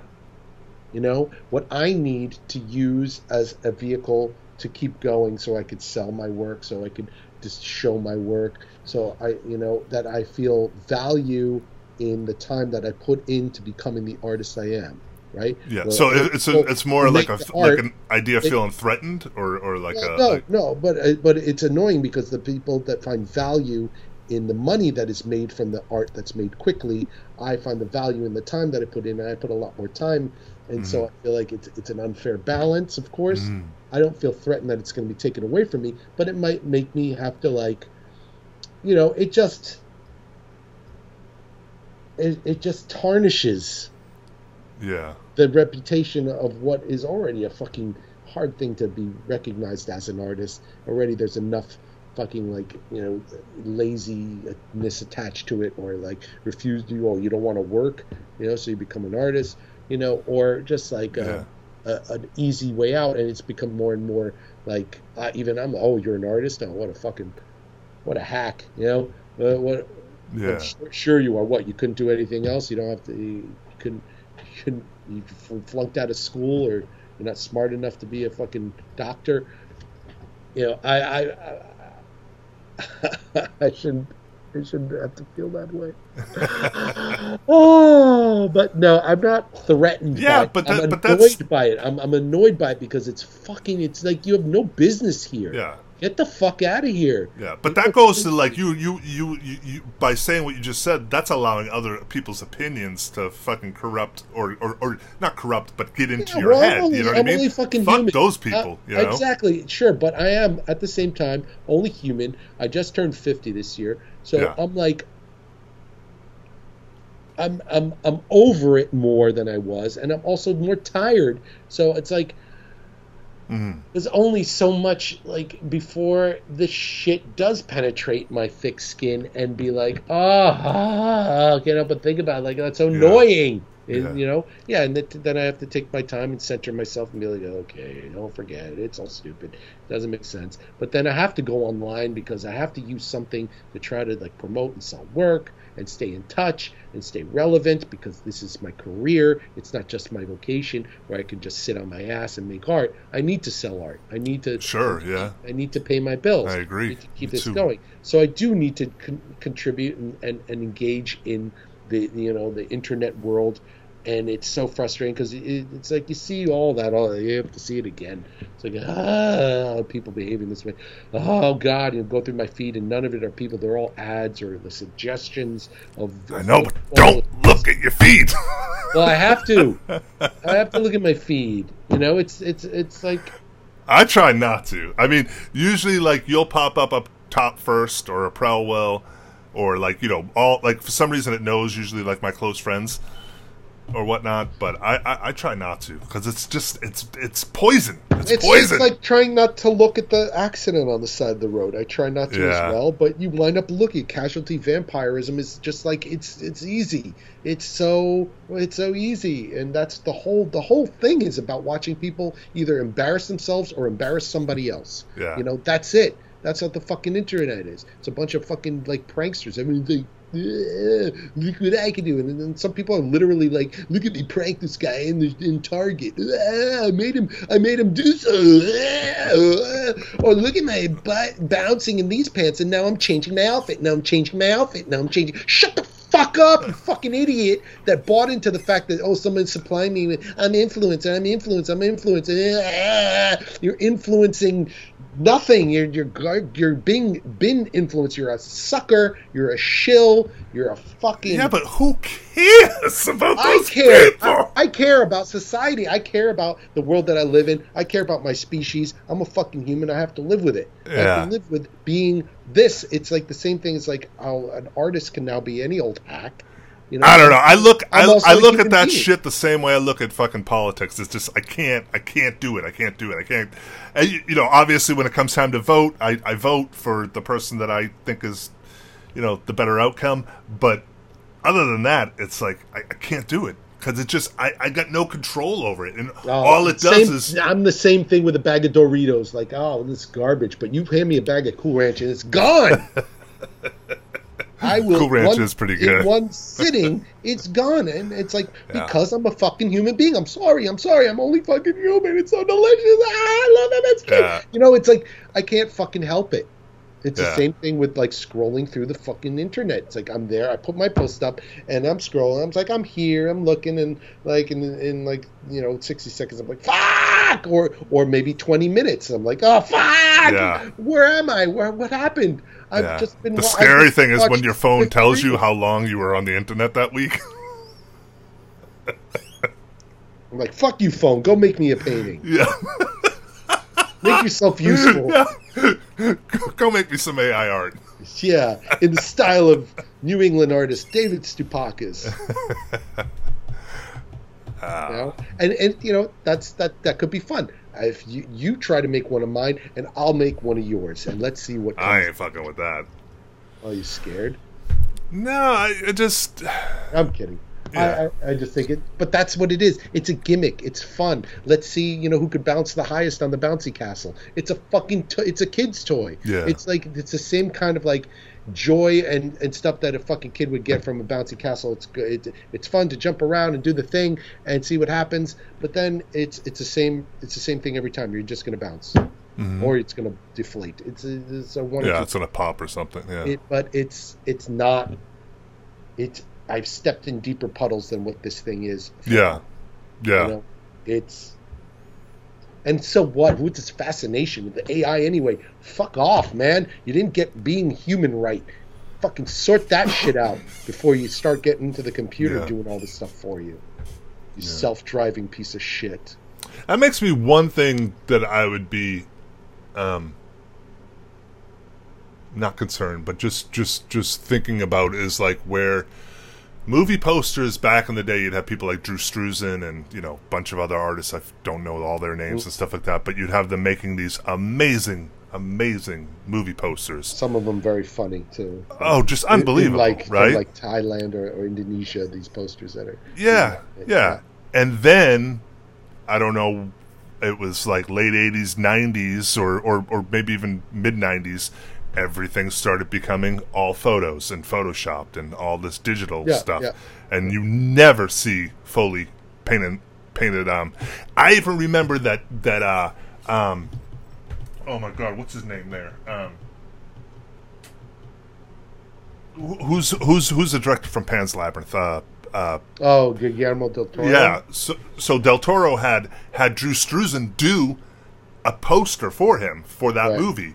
You know, what I need to use as a vehicle to keep going so I could sell my work, so I could just show my work, so I, you know, that I feel value in the time that I put into becoming the artist I am, right? yeah. Well, so it- it's a, it's more like a the like an idea it- feeling threatened, or or like no, a no, like, no, but uh, but it's annoying because the people that find value in the money that is made from the art that's made quickly, I find the value in the time that I put in, and I put a lot more time and so mm-hmm. I feel like it's it's an unfair balance. Of course, mm-hmm. I don't feel threatened that it's going to be taken away from me, but it might make me have to like, you know, it just it, it just tarnishes Yeah. the reputation of what is already a fucking hard thing to be recognized as an artist. Already there's enough fucking like, you know, laziness attached to it or like refuse to oh you don't want to work, you know, so you become an artist, you know, or just like Yeah. a, a, an easy way out and it's become more and more like uh, even I'm oh you're an artist? Oh what a fucking what a hack, you know? Uh, what Yeah. Sure, sure you are. What you couldn't do anything else. You don't have to. You couldn't. You couldn't. You flunked out of school, or you're not smart enough to be a fucking doctor. You know, I I I, *laughs* I shouldn't. I shouldn't have to feel that way. oh, *laughs* but no, I'm not threatened. Yeah, by it. but I'm that- but annoyed that's- by it. I'm I'm annoyed by it because it's fucking. It's like you have no business here. Yeah. Get the fuck out of here. Yeah, but that goes to like you, you, you, you, you. By saying what you just said, that's allowing other people's opinions to fucking corrupt or, or, or not corrupt, but get into Yeah, your well, head. Only, you know what I'm I mean? only fucking Fuck human. those people. Uh, you know? Exactly, sure, but I am at the same time only human. I just turned fifty this year, so Yeah. I'm like, I'm I'm I'm over it more than I was, and I'm also more tired. So it's like. Mhm. There's only so much like before the shit does penetrate my thick skin and be like, oh, ah, get up and think about it. like that's so annoying. And, Yeah. You know, yeah, and th- then I have to take my time and center myself and be like, okay, don't forget it. It's all stupid. It doesn't make sense. But then I have to go online because I have to use something to try to like promote and sell work and stay in touch and stay relevant because this is my career. It's not just my vocation where I can just sit on my ass and make art. I need to sell art. I need to Sure, yeah. I need to pay my bills. I agree. need to keep Me this too. going. So I do need to con- contribute and, and, and engage in the you know the internet world, and it's so frustrating because it, it's like you see all that, all you have to see it again. It's like ah, people behaving this way. Oh God, you go through my feed, and none of it are people. They're all ads or the suggestions of. I know, but don't look at your feet. *laughs* Well, I have to. I have to look at my feed. You know, it's it's it's like I try not to. I mean, usually like you'll pop up up top first or a Prowell or like you know all like for some reason it knows usually like my close friends or whatnot. But I I, I try not to because it's just it's it's poison. It's, It's poison. just like trying not to look at the accident on the side of the road. I try not to Yeah. as well, but you wind up looking. Casualty vampirism is just like it's it's easy. It's so it's so easy, and that's the whole the whole thing is about watching people either embarrass themselves or embarrass somebody else. Yeah. You know, that's it. That's what the fucking internet is. It's a bunch of fucking like pranksters. I mean, they. "Yeah, look what I can do, and then some people are literally like, "Look at me prank this guy in the in Target. I made him, I made him do so." Or look at my butt bouncing in these pants, and now I'm changing my outfit. Now I'm changing my outfit. Now I'm changing. Shut the fuck up, you fucking idiot that bought into the fact that oh, someone's supplying me with I'm influencer, I'm influencer, I'm influencer. You're influencing nothing. You're you're you're being been influenced. You're a sucker. You're a shill. You're a fucking. yeah, but who cares *laughs* about I those care. people? I, I care about society. I care about the world that I live in. I care about my species. I'm a fucking human. I have to live with it. I Yeah. have to live with being this. It's like the same thing as like how an artist can now be any old hack. You know, I don't know. I look. I, I look at that shit the same way I look at fucking politics. It's just I can't. I can't do it. I can't do it. I can't. And, you- you know, obviously, when it comes time to vote, I, I vote for the person that I think is, you know, the better outcome. But other than that, it's like I, I can't do it because it just I, I got no control over it, and Oh, all it does same- is I'm the same thing with a bag of Doritos. Like, oh, this is garbage. But you hand me a bag of Cool Ranch and it's gone. *laughs* I *laughs* will. Cool Ranch one- is pretty In good. one sitting, it's gone, and it's like Yeah. because I'm a fucking human being. I'm sorry. I'm sorry. I'm only fucking human. It's so delicious. Ah, I love it. That's good. Yeah. You know, it's like I can't fucking help it. It's the same thing with like scrolling through the fucking internet. It's like I'm there, I put my post up, and I'm scrolling. I'm like I'm here, I'm looking, and like in, in like you know 60 seconds, I'm like fuck, or or maybe 20 minutes. I'm like oh fuck, Yeah. where am I? Where what happened? I've yeah. just been. the wa- scary thing is when your phone 50 tells you how long you were on the internet that week. *laughs* I'm like, fuck you, phone. Go make me a painting. Yeah. *laughs* Make yourself useful. *laughs* Go make me some AI art. *laughs* Yeah, in the style of New England artist David Stoupakis. *laughs* Ah. you know? And and you know that's that that could be fun. If you you try to make one of mine, and I'll make one of yours, and let's see what. I ain't fucking with that. Are you scared? No, I I just. I'm kidding. Yeah. I, I, I just think it, but that's what it is. It's a gimmick. It's fun. Let's see, you know, who could bounce the highest on the bouncy castle. It's a fucking, to- it's a kid's toy. Yeah. It's like it's the same kind of like joy and and stuff that a fucking kid would get from a bouncy castle. It's good. It, it's fun to jump around and do the thing and see what happens. But then it's it's the same. It's the same thing every time. You're just gonna bounce, or it's gonna deflate. It's a, it's a one. Mm-hmm. Yeah, it's gonna pop or something. Yeah. it, but it's it's not. It's I've stepped in deeper puddles than what this thing is. yeah. Yeah. You know, it's. And so what? What's this fascination with the AI anyway? Fuck off, man. You didn't get being human right. Fucking sort that *laughs* shit out before you start getting into the computer Yeah. doing all this stuff for you. You self-driving piece of shit. That makes me one thing that I would be, um, not concerned, but just just just thinking about is like where movie posters back in the day, you'd have people like Drew Struzan and you know a bunch of other artists. I don't know all their names and stuff like that, but you'd have them making these amazing, amazing movie posters. Some of them very funny too. Oh, just In- in unbelievable, like right? like Thailand or, or Indonesia, these posters that are Yeah, yeah. And then I don't know, it was like late eighties, nineties, or, or or maybe even mid nineties. Everything started becoming all photos and photoshopped and all this digital Yeah, stuff, yeah. and you never see fully painted painted. Um, I even remember that that uh um, oh my god, what's his name there? Um, who's who's who's the director from Pan's Labyrinth? Uh, uh, Oh, Guillermo del Toro. yeah. So, so Del Toro had had Drew Struzan do a poster for him for that Right. movie,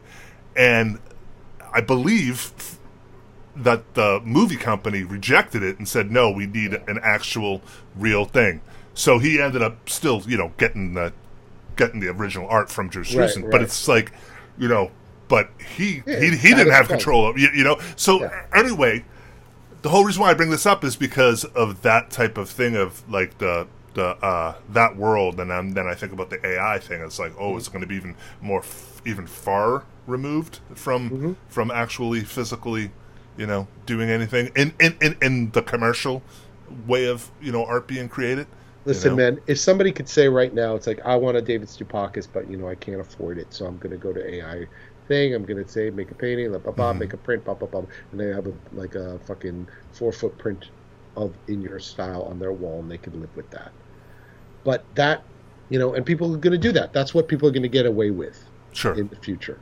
and I believe that the movie company rejected it and said, "No, we need an actual, real thing." So he ended up still, you know, getting the getting the original art from Drew Struzan, but right. it's like, you know, but he Yeah, he, he didn't have control of you, you know. So Yeah. anyway, the whole reason why I bring this up is because of that type of thing of like the the uh, that world, and then then I think about the AI thing. It's like, oh, it's going to be even more, f- even far removed from Mm-hmm. from actually physically, you know, doing anything in in, in in the commercial way of you know art being created. you Listen, know? man, if somebody could say right now, it's like I want a David Stoupakis, but you know I can't afford it, so I'm going to go to AI thing. I'm going to say make a painting, blah, blah, Mm-hmm. make a print, blah blah blah, and they have a, like a fucking four foot print of in your style on their wall, and they can live with that. But that, you know, and people are going to do that. That's what people are going to get away with Sure. in the future.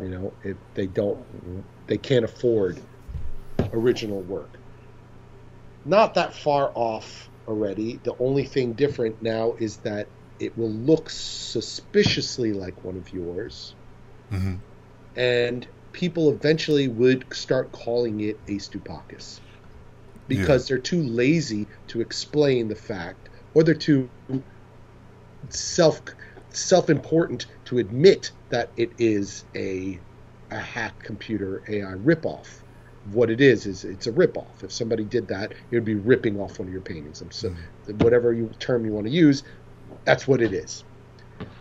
You know, if they don't, they can't afford original work. Not that far off already. The only thing different now is that it will look suspiciously like one of yours, hmm and people eventually would start calling it a Stoupakis because they're too lazy to explain the fact, or they're too self self-important to admit that it is a a hack computer AI ripoff. What it is is it's a ripoff. If somebody did that, it would be ripping off one of your paintings. So, whatever you, term you want to use, that's what it is.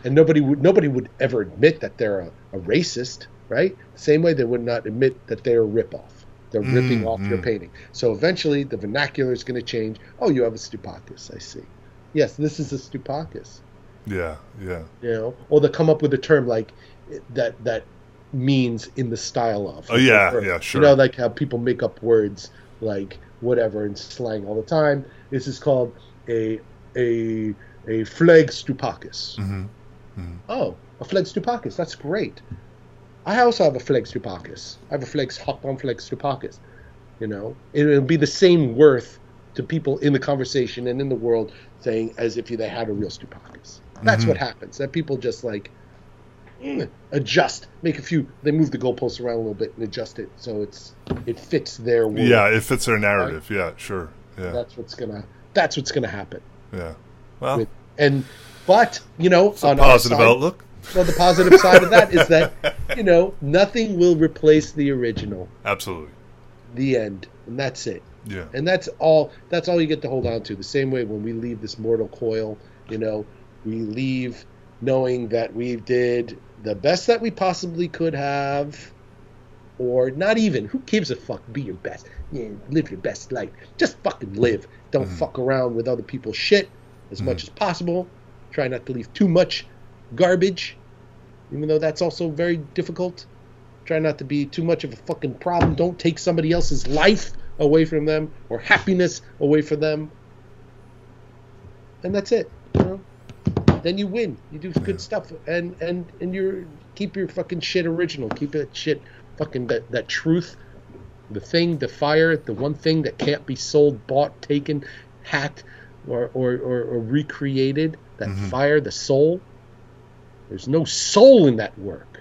And nobody would nobody would ever admit that they're a, a racist, right? Same way they would not admit that they're a ripoff. They're ripping off your mm. painting. So eventually the vernacular is going to change. Oh, you have a Stoupakis, I see. Yes, this is a Stoupakis Yeah. Yeah. you know, or they come up with a term like that that means in the style of. Oh, yeah, Or, yeah, sure. You know, like how people make up words like whatever in slang all the time. This is called a a a flag stoupakis. hmm Oh, a flag stoupakis. That's great. I also have a flag stoupakis. I have a flag hot on flag stoupakis. You know, it will be the same worth to people in the conversation and in the world saying as if you they had a real stoupakis. That's what happens. That people just like mm, adjust, make a few. They move the goalposts around a little bit and adjust it so it's it fits their world. Yeah, it fits their narrative. Yeah, sure. Yeah, that's what's gonna. That's what's gonna happen yeah. Well, with and but you know, It's a on positive side- outlook. Well, the positive side of that is that you know nothing will replace the original. Absolutely. The end, and that's it. Yeah. And that's all. That's all you get to hold on to. The same way when we leave this mortal coil, you know, we leave knowing that we did the best that we possibly could have, or not even. Who gives a fuck? Be your best. Yeah, live your best life. Just fucking live. Don't Mhm. fuck around with other people's shit as much Mhm. as possible. Try not to leave too much garbage, even though that's also very difficult. Try not to be too much of a fucking problem. Don't take somebody else's life away from them or happiness away from them. And that's it. You know? Then you win. You do good stuff, and and and you keep your fucking shit original. Keep that shit fucking that that truth, the thing, the fire, the one thing that can't be sold, bought, taken, hacked, or or or, or recreated. That Mhm. fire, the soul. There's no soul in that work.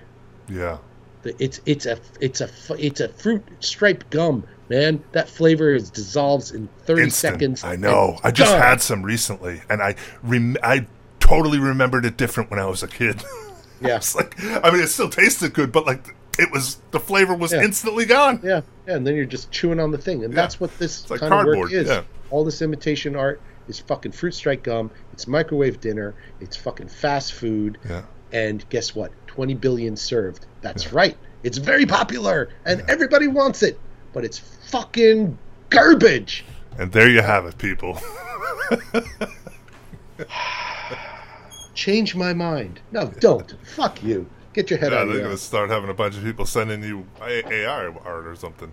Yeah. It's it's a it's a it's a fruit striped gum, man. That flavor is dissolves in thirty Instant. seconds. I know. I just gone. had some recently, and I rem- I totally remembered it different when I was a kid. *laughs* Yeah, it's like I mean, it still tasted good, but like it was the flavor was Yeah. instantly gone. yeah, yeah. And then you're just chewing on the thing, and Yeah. that's what this It's like kind of work is. yeah. All this imitation art is fucking fruit strike gum. It's microwave dinner. It's fucking fast food. Yeah. And guess what? Twenty billion served. That's right. It's very popular, and everybody wants it, but it's fucking garbage. And there you have it, people. *laughs* *sighs* *laughs* Change my mind. No, don't. Fuck you. Get your head yeah, out of they're here. gonna start having a bunch of people sending you AI art or something.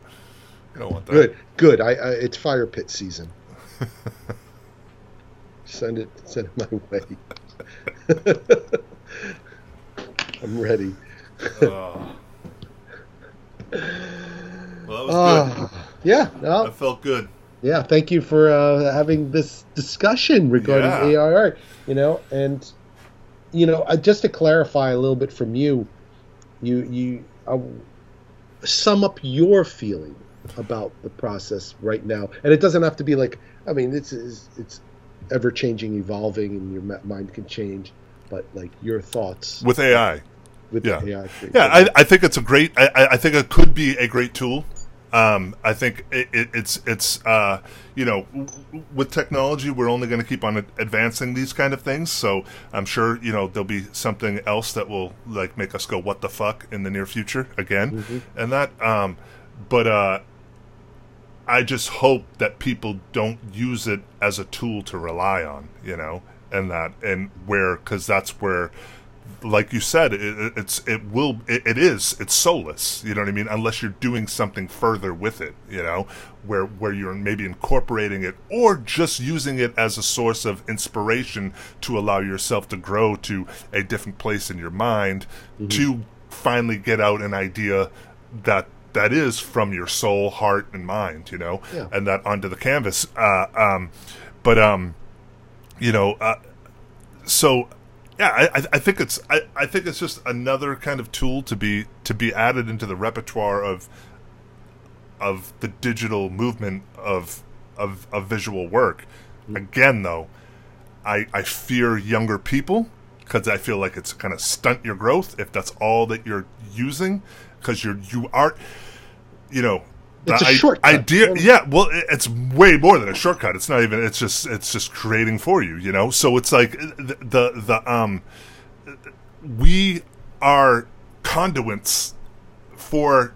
You don't want that. Good, good. I, I it's fire pit season. *laughs* send it, send it my way. *laughs* I'm ready. Oh. Well, that was good. Ah, yeah, no, That felt good. yeah. Thank you for uh, having this discussion regarding Yeah. AI art. You know, and you know, just to clarify a little bit from you, you you uh, sum up your feeling about the process right now, and it doesn't have to be like. I mean, it's it's, it's ever changing, evolving, and your mind can change. But like your thoughts With AI. with yeah. AI. Yeah, I, I think it's a great. I- I think it could be a great tool. Um, I think it, it, it's it's uh, you know w- with technology we're only going to keep on advancing these kind of things. So I'm sure you know there'll be something else that will like make us go what the fuck in the near future again, and that. Um, but uh, I just hope that people don't use it as a tool to rely on, you know, and that and where because that's where like you said, it, it- it's it will it, it is it's soulless. You know what I mean? Unless you're doing something further with it. You know, where where you're maybe incorporating it or just using it as a source of inspiration to allow yourself to grow to a different place in your mind to finally get out an idea that that is from your soul, heart, and mind. You know, Yeah. and that onto the canvas. Uh, um, but um, you know. Uh, so yeah I, I- think it's I, I think it's just another kind of tool to be to be added into the repertoire of of the digital movement of of, of visual work. Mm-hmm. Again though I, I fear younger people because I feel like it's kind of stunt your growth if that's all that you're using because you're you are you know It's a i- shortcut. idea yeah. well it's way more than a shortcut. It's not even it's just it's just creating for you you know? So it's like the the, the um we are conduits for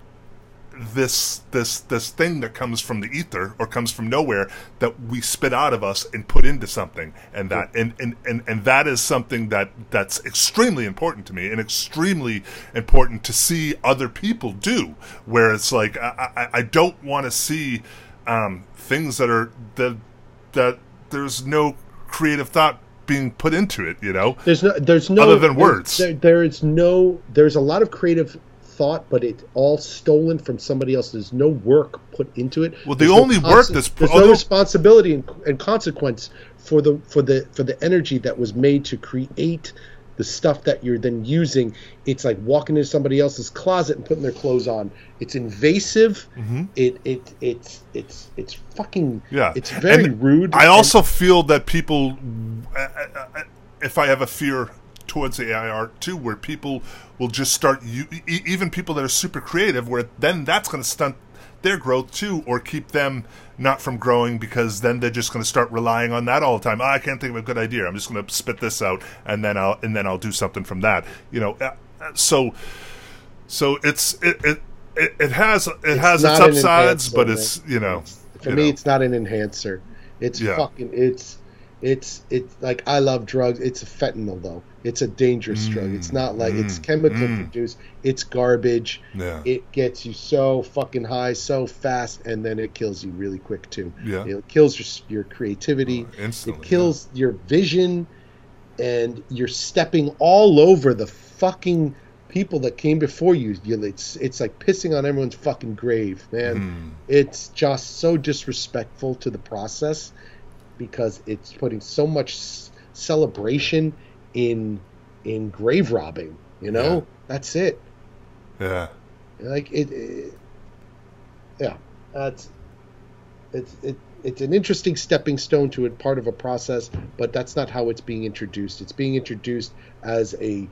this this this thing that comes from the ether or comes from nowhere that we spit out of us and put into something. And that and and, and, and that is something that that's extremely important to me and extremely important to see other people do where it's like i i, I don't want to see um, things that are that that there's no creative thought being put into it you know? There's no, there's no Other than words. There, there is no, there's a lot of creative thought, but it's all stolen from somebody else. There's no work put into it. Well, the There's no only work that's- there's although- no responsibility and, and consequence for the for the for the energy that was made to create the stuff that you're then using. It's like walking into somebody else's closet and putting their clothes on. It's invasive. It it it's it's it's fucking Yeah, It's very And rude. I and- also feel that people, uh, uh, uh, if I have a fear towards AI art too, where people will just start, you, e- even people that are super creative, where then that's going to stunt their growth too, or keep them not from growing because then they're just going to start relying on that all the time. Oh, I can't think of a good idea. I'm just going to spit this out, and then I'll and then I'll do something from that. You know, uh, uh, so so it's it it, it, it has it It's has its upsides, but it's you know For you me, know. it's not an enhancer. It's Yeah. fucking. It's it's it's like I love drugs. It's a fentanyl though. It's a dangerous drug. It's not like it's mm, chemical mm. produced. It's garbage. yeah It gets you so fucking high so fast, and then it kills you really quick too. Yeah. it kills your your creativity. instantly. it kills your vision, and you're stepping all over the fucking people that came before you. you it's it's like pissing on everyone's fucking grave, man. Mm. It's just so disrespectful to the process because it's putting so much s- celebration in in grave robbing. You know, Yeah. that's it. Yeah. Like it, it yeah, that's it's it. It's an interesting stepping stone to a part of a process, but that's not how it's being introduced. It's being introduced as a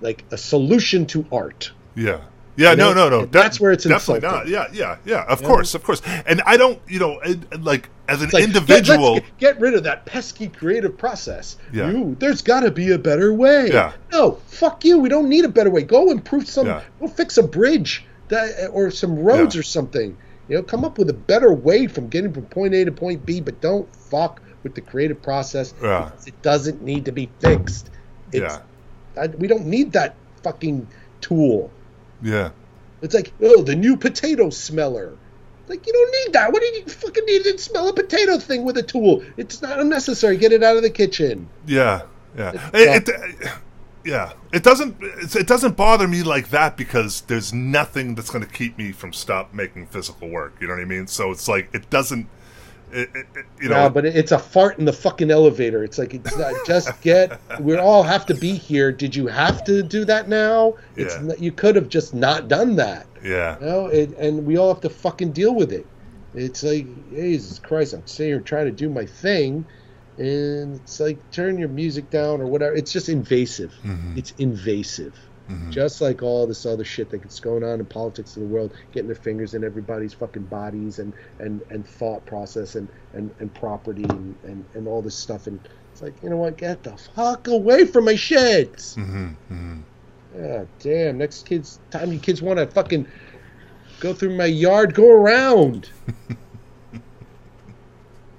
like a solution to art. Yeah. Yeah, You no, know, no, no. that's where it's definitely insulting. not. Yeah, yeah, yeah. Of Yeah. course, of course. And I don't, you know, like as an like, individual. Get, get, rid of that pesky creative process. Yeah. You, there's got to be a better way. Yeah. No, fuck you. We don't need a better way. Go improve some. Yeah. Go fix a bridge that, or some roads Yeah. or something. You know, come up with a better way from getting from point A to point B, but don't fuck with the creative process. Yeah. because It doesn't need to be fixed. It's, yeah, I, we don't need that fucking tool. yeah, It's like, oh, the new potato smeller. Like, you don't need that. What do you fucking need to smell a potato thing with a tool? It's not unnecessary. Get it out of the kitchen. yeah, yeah. It, it- yeah, it doesn't. It doesn't bother me like that because there's nothing that's going to keep me from stop making physical work. You know what I mean? So it's like it doesn't. It, it, it- you know, No, but it's a fart in the fucking elevator. It's like, it's not, just get, *laughs* we all have to be here. Did you have to do that now? It's Yeah. not, You could have just not done that. yeah, You know, and we all have to fucking deal with it. It's like, Jesus Christ, I'm sitting here trying to do my thing, and it's like, turn your music down or whatever. It's just invasive. Mm-hmm. It's invasive. Just like all this other shit that's going on in politics of the world, getting their fingers in everybody's fucking bodies and, and, and thought process and, and, and property and, and, and all this stuff. And it's like, you know what? Get the fuck away from my sheds. hmm hmm Yeah, damn. Next kids time you kids want to fucking go through my yard, go around. *laughs*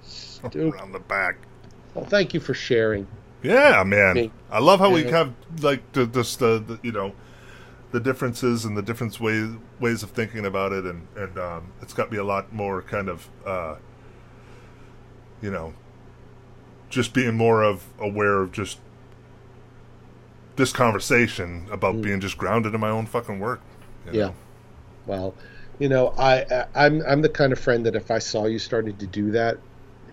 Stupid. around the back. Well, thank you for sharing. Yeah, man. Me. I love how we have like the, this the, the you know the differences and the different ways ways of thinking about it, and and um, it's got me a lot more kind of uh, you know just being more of aware of just this conversation about being just grounded in my own fucking work. Mm. Yeah. know? Well, you know, I, I I'm I'm the kind of friend that if I saw you starting to do that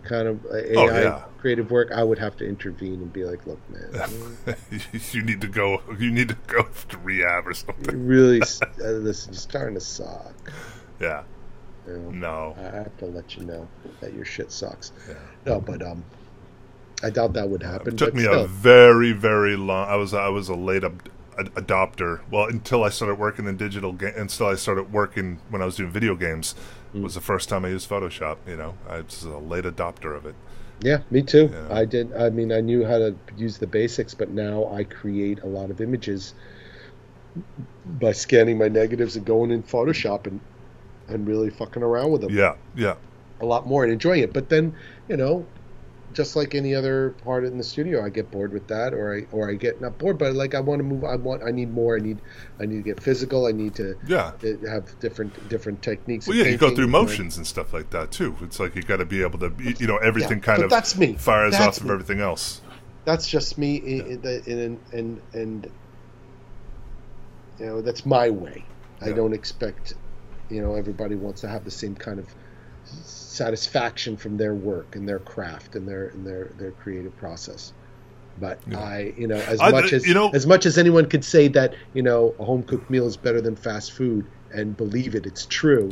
kind of uh, AI Oh, yeah. creative work, I would have to intervene and be like, look, man, *laughs* you need to go. You need to go to rehab or you something. really, *laughs* uh, listen, you're starting to suck. Yeah. You know? No. I have to let you know that your shit sucks. Yeah. No, but um, I doubt that would happen. It took me still. a very, very long. I was I was a late ad- adopter. Well, until I started working in digital, ga- until I started working when I was doing video games, Mm. was the first time I used Photoshop. You know, I was a late adopter of it. Yeah, me too. Yeah. I did. I mean, I knew how to use the basics, but now I create a lot of images by scanning my negatives and going in Photoshop and and really fucking around with them Yeah, yeah, a lot more and enjoying it. But then, you know, just like any other part in the studio, I get bored with that, or I or I get not bored, but like I want to move. I want. I need more. I need. I need to get physical. I need to. yeah. have different different techniques. Well, yeah, you go through motions and stuff like that too. It's like you got to be able to, you- you know, everything Yeah, kind but of that's me. fires That's off of everything else. that's just me the- in, and and you know that's my way i don't expect you know everybody wants to have the same kind of satisfaction from their work and their craft and their and their their creative process but Yeah. i you know as I- much as you know- as much as anyone could say that you know a home cooked meal is better than fast food and believe it it's true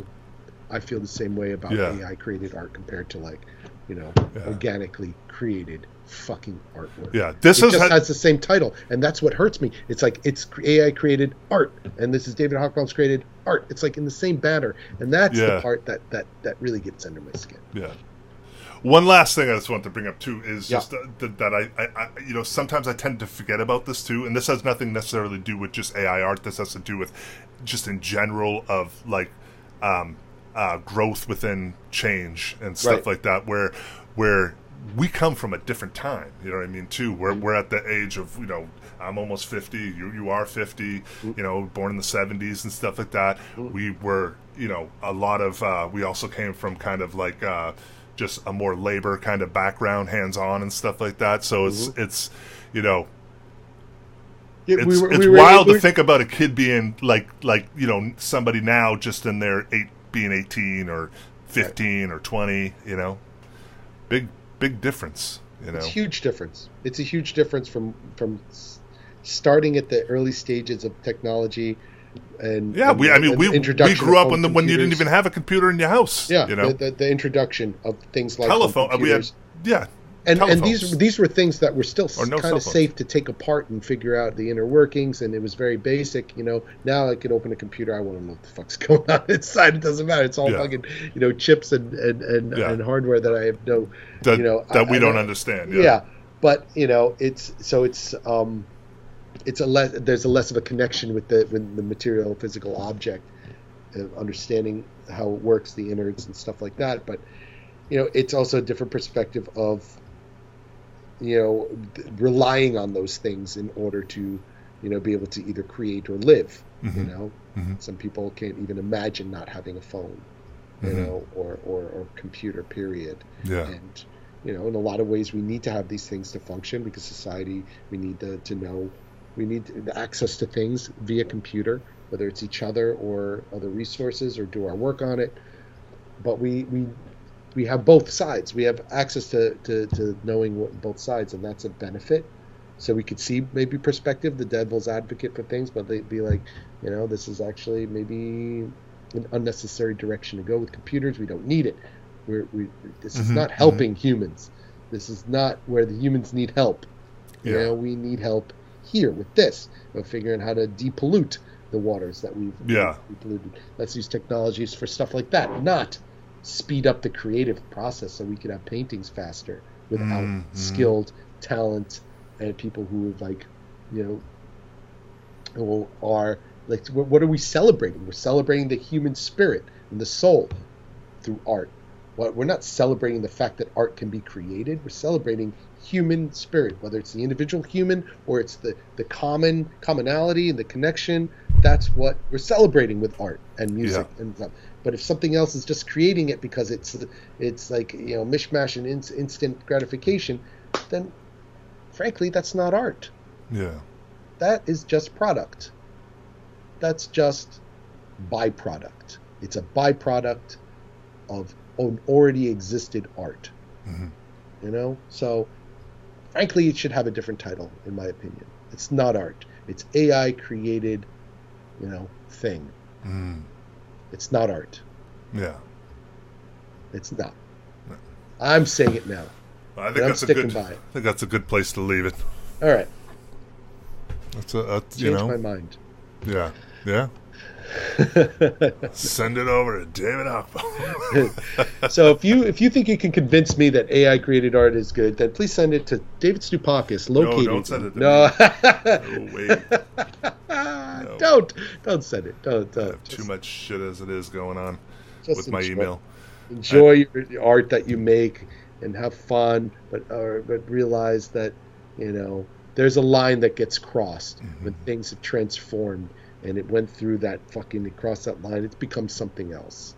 i feel the same way about Yeah. ai created art compared to like you know, organically created fucking artwork. Yeah, this it is just ha- has the same title, and that's what hurts me. It's like it's AI created art, and this is David Hochbaum's created art. It's like in the same banner, and that's Yeah. the part that that that really gets under my skin. Yeah. One last thing I just want to bring up too is Yeah. just uh, that, that I, I, I, you know, sometimes I tend to forget about this too, and this has nothing necessarily to do with just AI art. This has to do with just in general of like um, uh, growth within change and stuff Right. like that, where where we come from a different time. You know what I mean? Too, we're we're at the age of you know. I'm almost 50. You you are 50. You know, born in the 70s and stuff like that. We were, you know, a lot of. Uh, we also came from kind of like uh, just a more labor kind of background, hands on and stuff like that. So it's it's, you know, Yeah, it's, we were- it's we were- wild we to think about a kid being like like you know somebody now just in their eight being 18 or 15 or 20. You know, big big difference. You know, It's huge difference. It's a huge difference from from starting at the early stages of technology, and Yeah, and we. I mean, we we grew up when the, when you didn't even have a computer in your house. yeah, you know, the, the, the introduction of things like telephone. uh, We had computers. yeah, and and these these were things that were still no kind of safe to take apart and figure out the inner workings, and it was very basic. You know, now I can open a computer, I want to know what the fuck's *laughs* going on inside. It doesn't matter. It's all Yeah. fucking you know chips and and and, Yeah. and hardware that I have no that you know that I- we I don't know- understand. yeah. Yeah, but you know it's so it's um it's a less there's a less of a connection with the with the material physical object uh, understanding how it works the innards and stuff like that but you know it's also a different perspective of you know relying on those things in order to you know be able to either create or live you Mhm. know Mhm. some people can't even imagine not having a phone you Mhm. know or, or or computer period yeah, and you know in a lot of ways we need to have these things to function because society we need to, to know we need the access to things via computer whether it's each other or other resources or do our work on it but we we we have both sides. We have access to to, to knowing what, both sides and that's a benefit. So we could see maybe perspective the devil's advocate for things but they'd be like you know this is actually maybe an unnecessary direction to go with computers. We don't need it. We're, we this is Mhm, not helping humans. This is not where the humans need help. You Yeah. know we need help here with this of figuring how to depollute the waters that we've Yeah. polluted. Let's use technologies for stuff like that not speed up the creative process so we can have paintings faster without Mhm. skilled talent and people who have like you know who are like what what are we celebrating? We're celebrating the human spirit and the soul through art. What we're not celebrating the fact that art can be created. We're celebrating human spirit whether it's the individual human or it's the the common commonality and the connection. That's what we're celebrating with art and music and stuff but if something else is just creating it because it's it's like you know mishmash and in, instant gratification then frankly that's not art. Yeah, that is just product. That's just byproduct. It's a byproduct of an already existed art. Mhm. you know? So frankly it should have a different title in my opinion. It's not art. It's ai created you know thing. Mm. It's not art yeah. it's not i'm saying it now I think that's a good. by it. I think that's a good place to leave it. all right That's a, that's, you know, my mind yeah, yeah. *laughs* Send it over to David *laughs* so if you if you think you can convince me that AI created art is good, then please send it to David Stoupakis, located. don't send it to no. *laughs* *laughs* wait, don't don't send it. Don't don't. have too much shit as it is going on just with my enjoy- email. Enjoy your your art that you make and have fun, but or, but realize that you know there's a line that gets crossed when Mm-hmm. things have transformed and it went through that fucking it crossed that line. It's become something else.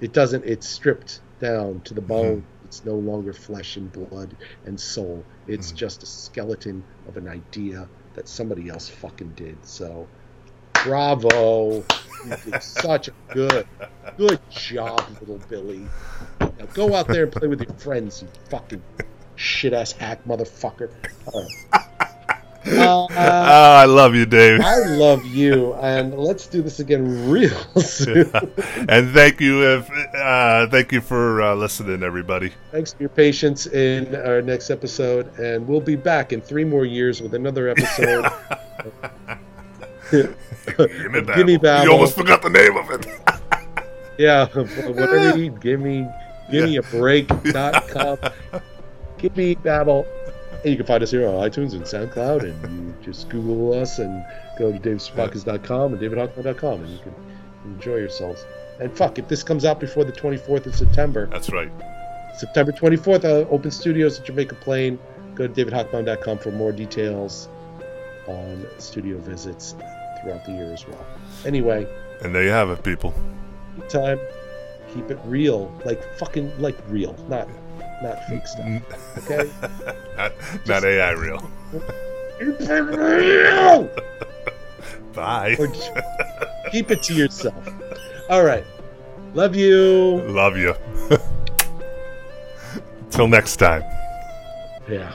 It doesn't. It's stripped down to the bone. Mm-hmm. It's no longer flesh and blood and soul. It's Mhm. just a skeleton of an idea that somebody else fucking did. So, bravo! You did such a good, good job, little Billy. Now go out there and play with your friends, you fucking shit ass hack motherfucker. Right. oh, I love you, Dave. I love you, and let's do this again real soon. *laughs* and thank you, if uh, thank you for uh, listening, everybody. Thanks for your patience in our next episode, and we'll be back in three more years with another episode. *laughs* Gimme Babble. Babble. You almost forgot the name of it. *laughs* yeah, whatever you need, give me, give me a break.com. give me Babble. And you can find us here on iTunes and SoundCloud, and you just Google us and go to davespodcast.com and davidhochbaum.com, and you can enjoy yourselves. And fuck, if this comes out before the 24th of September. That's right. September 24th, uh, Open Studios at Jamaica Plain. Go to davidhochbaum.com for more details on studio visits throughout the year as well. Anyway. And there you have it, people. Time. Keep it real. Like fucking, like real. Not not fake stuff. Mm. Okay? *laughs* not, not AI real. Real! *laughs* Bye. *laughs* keep it to yourself. All right. Love you. Love you. Till next time. Yeah.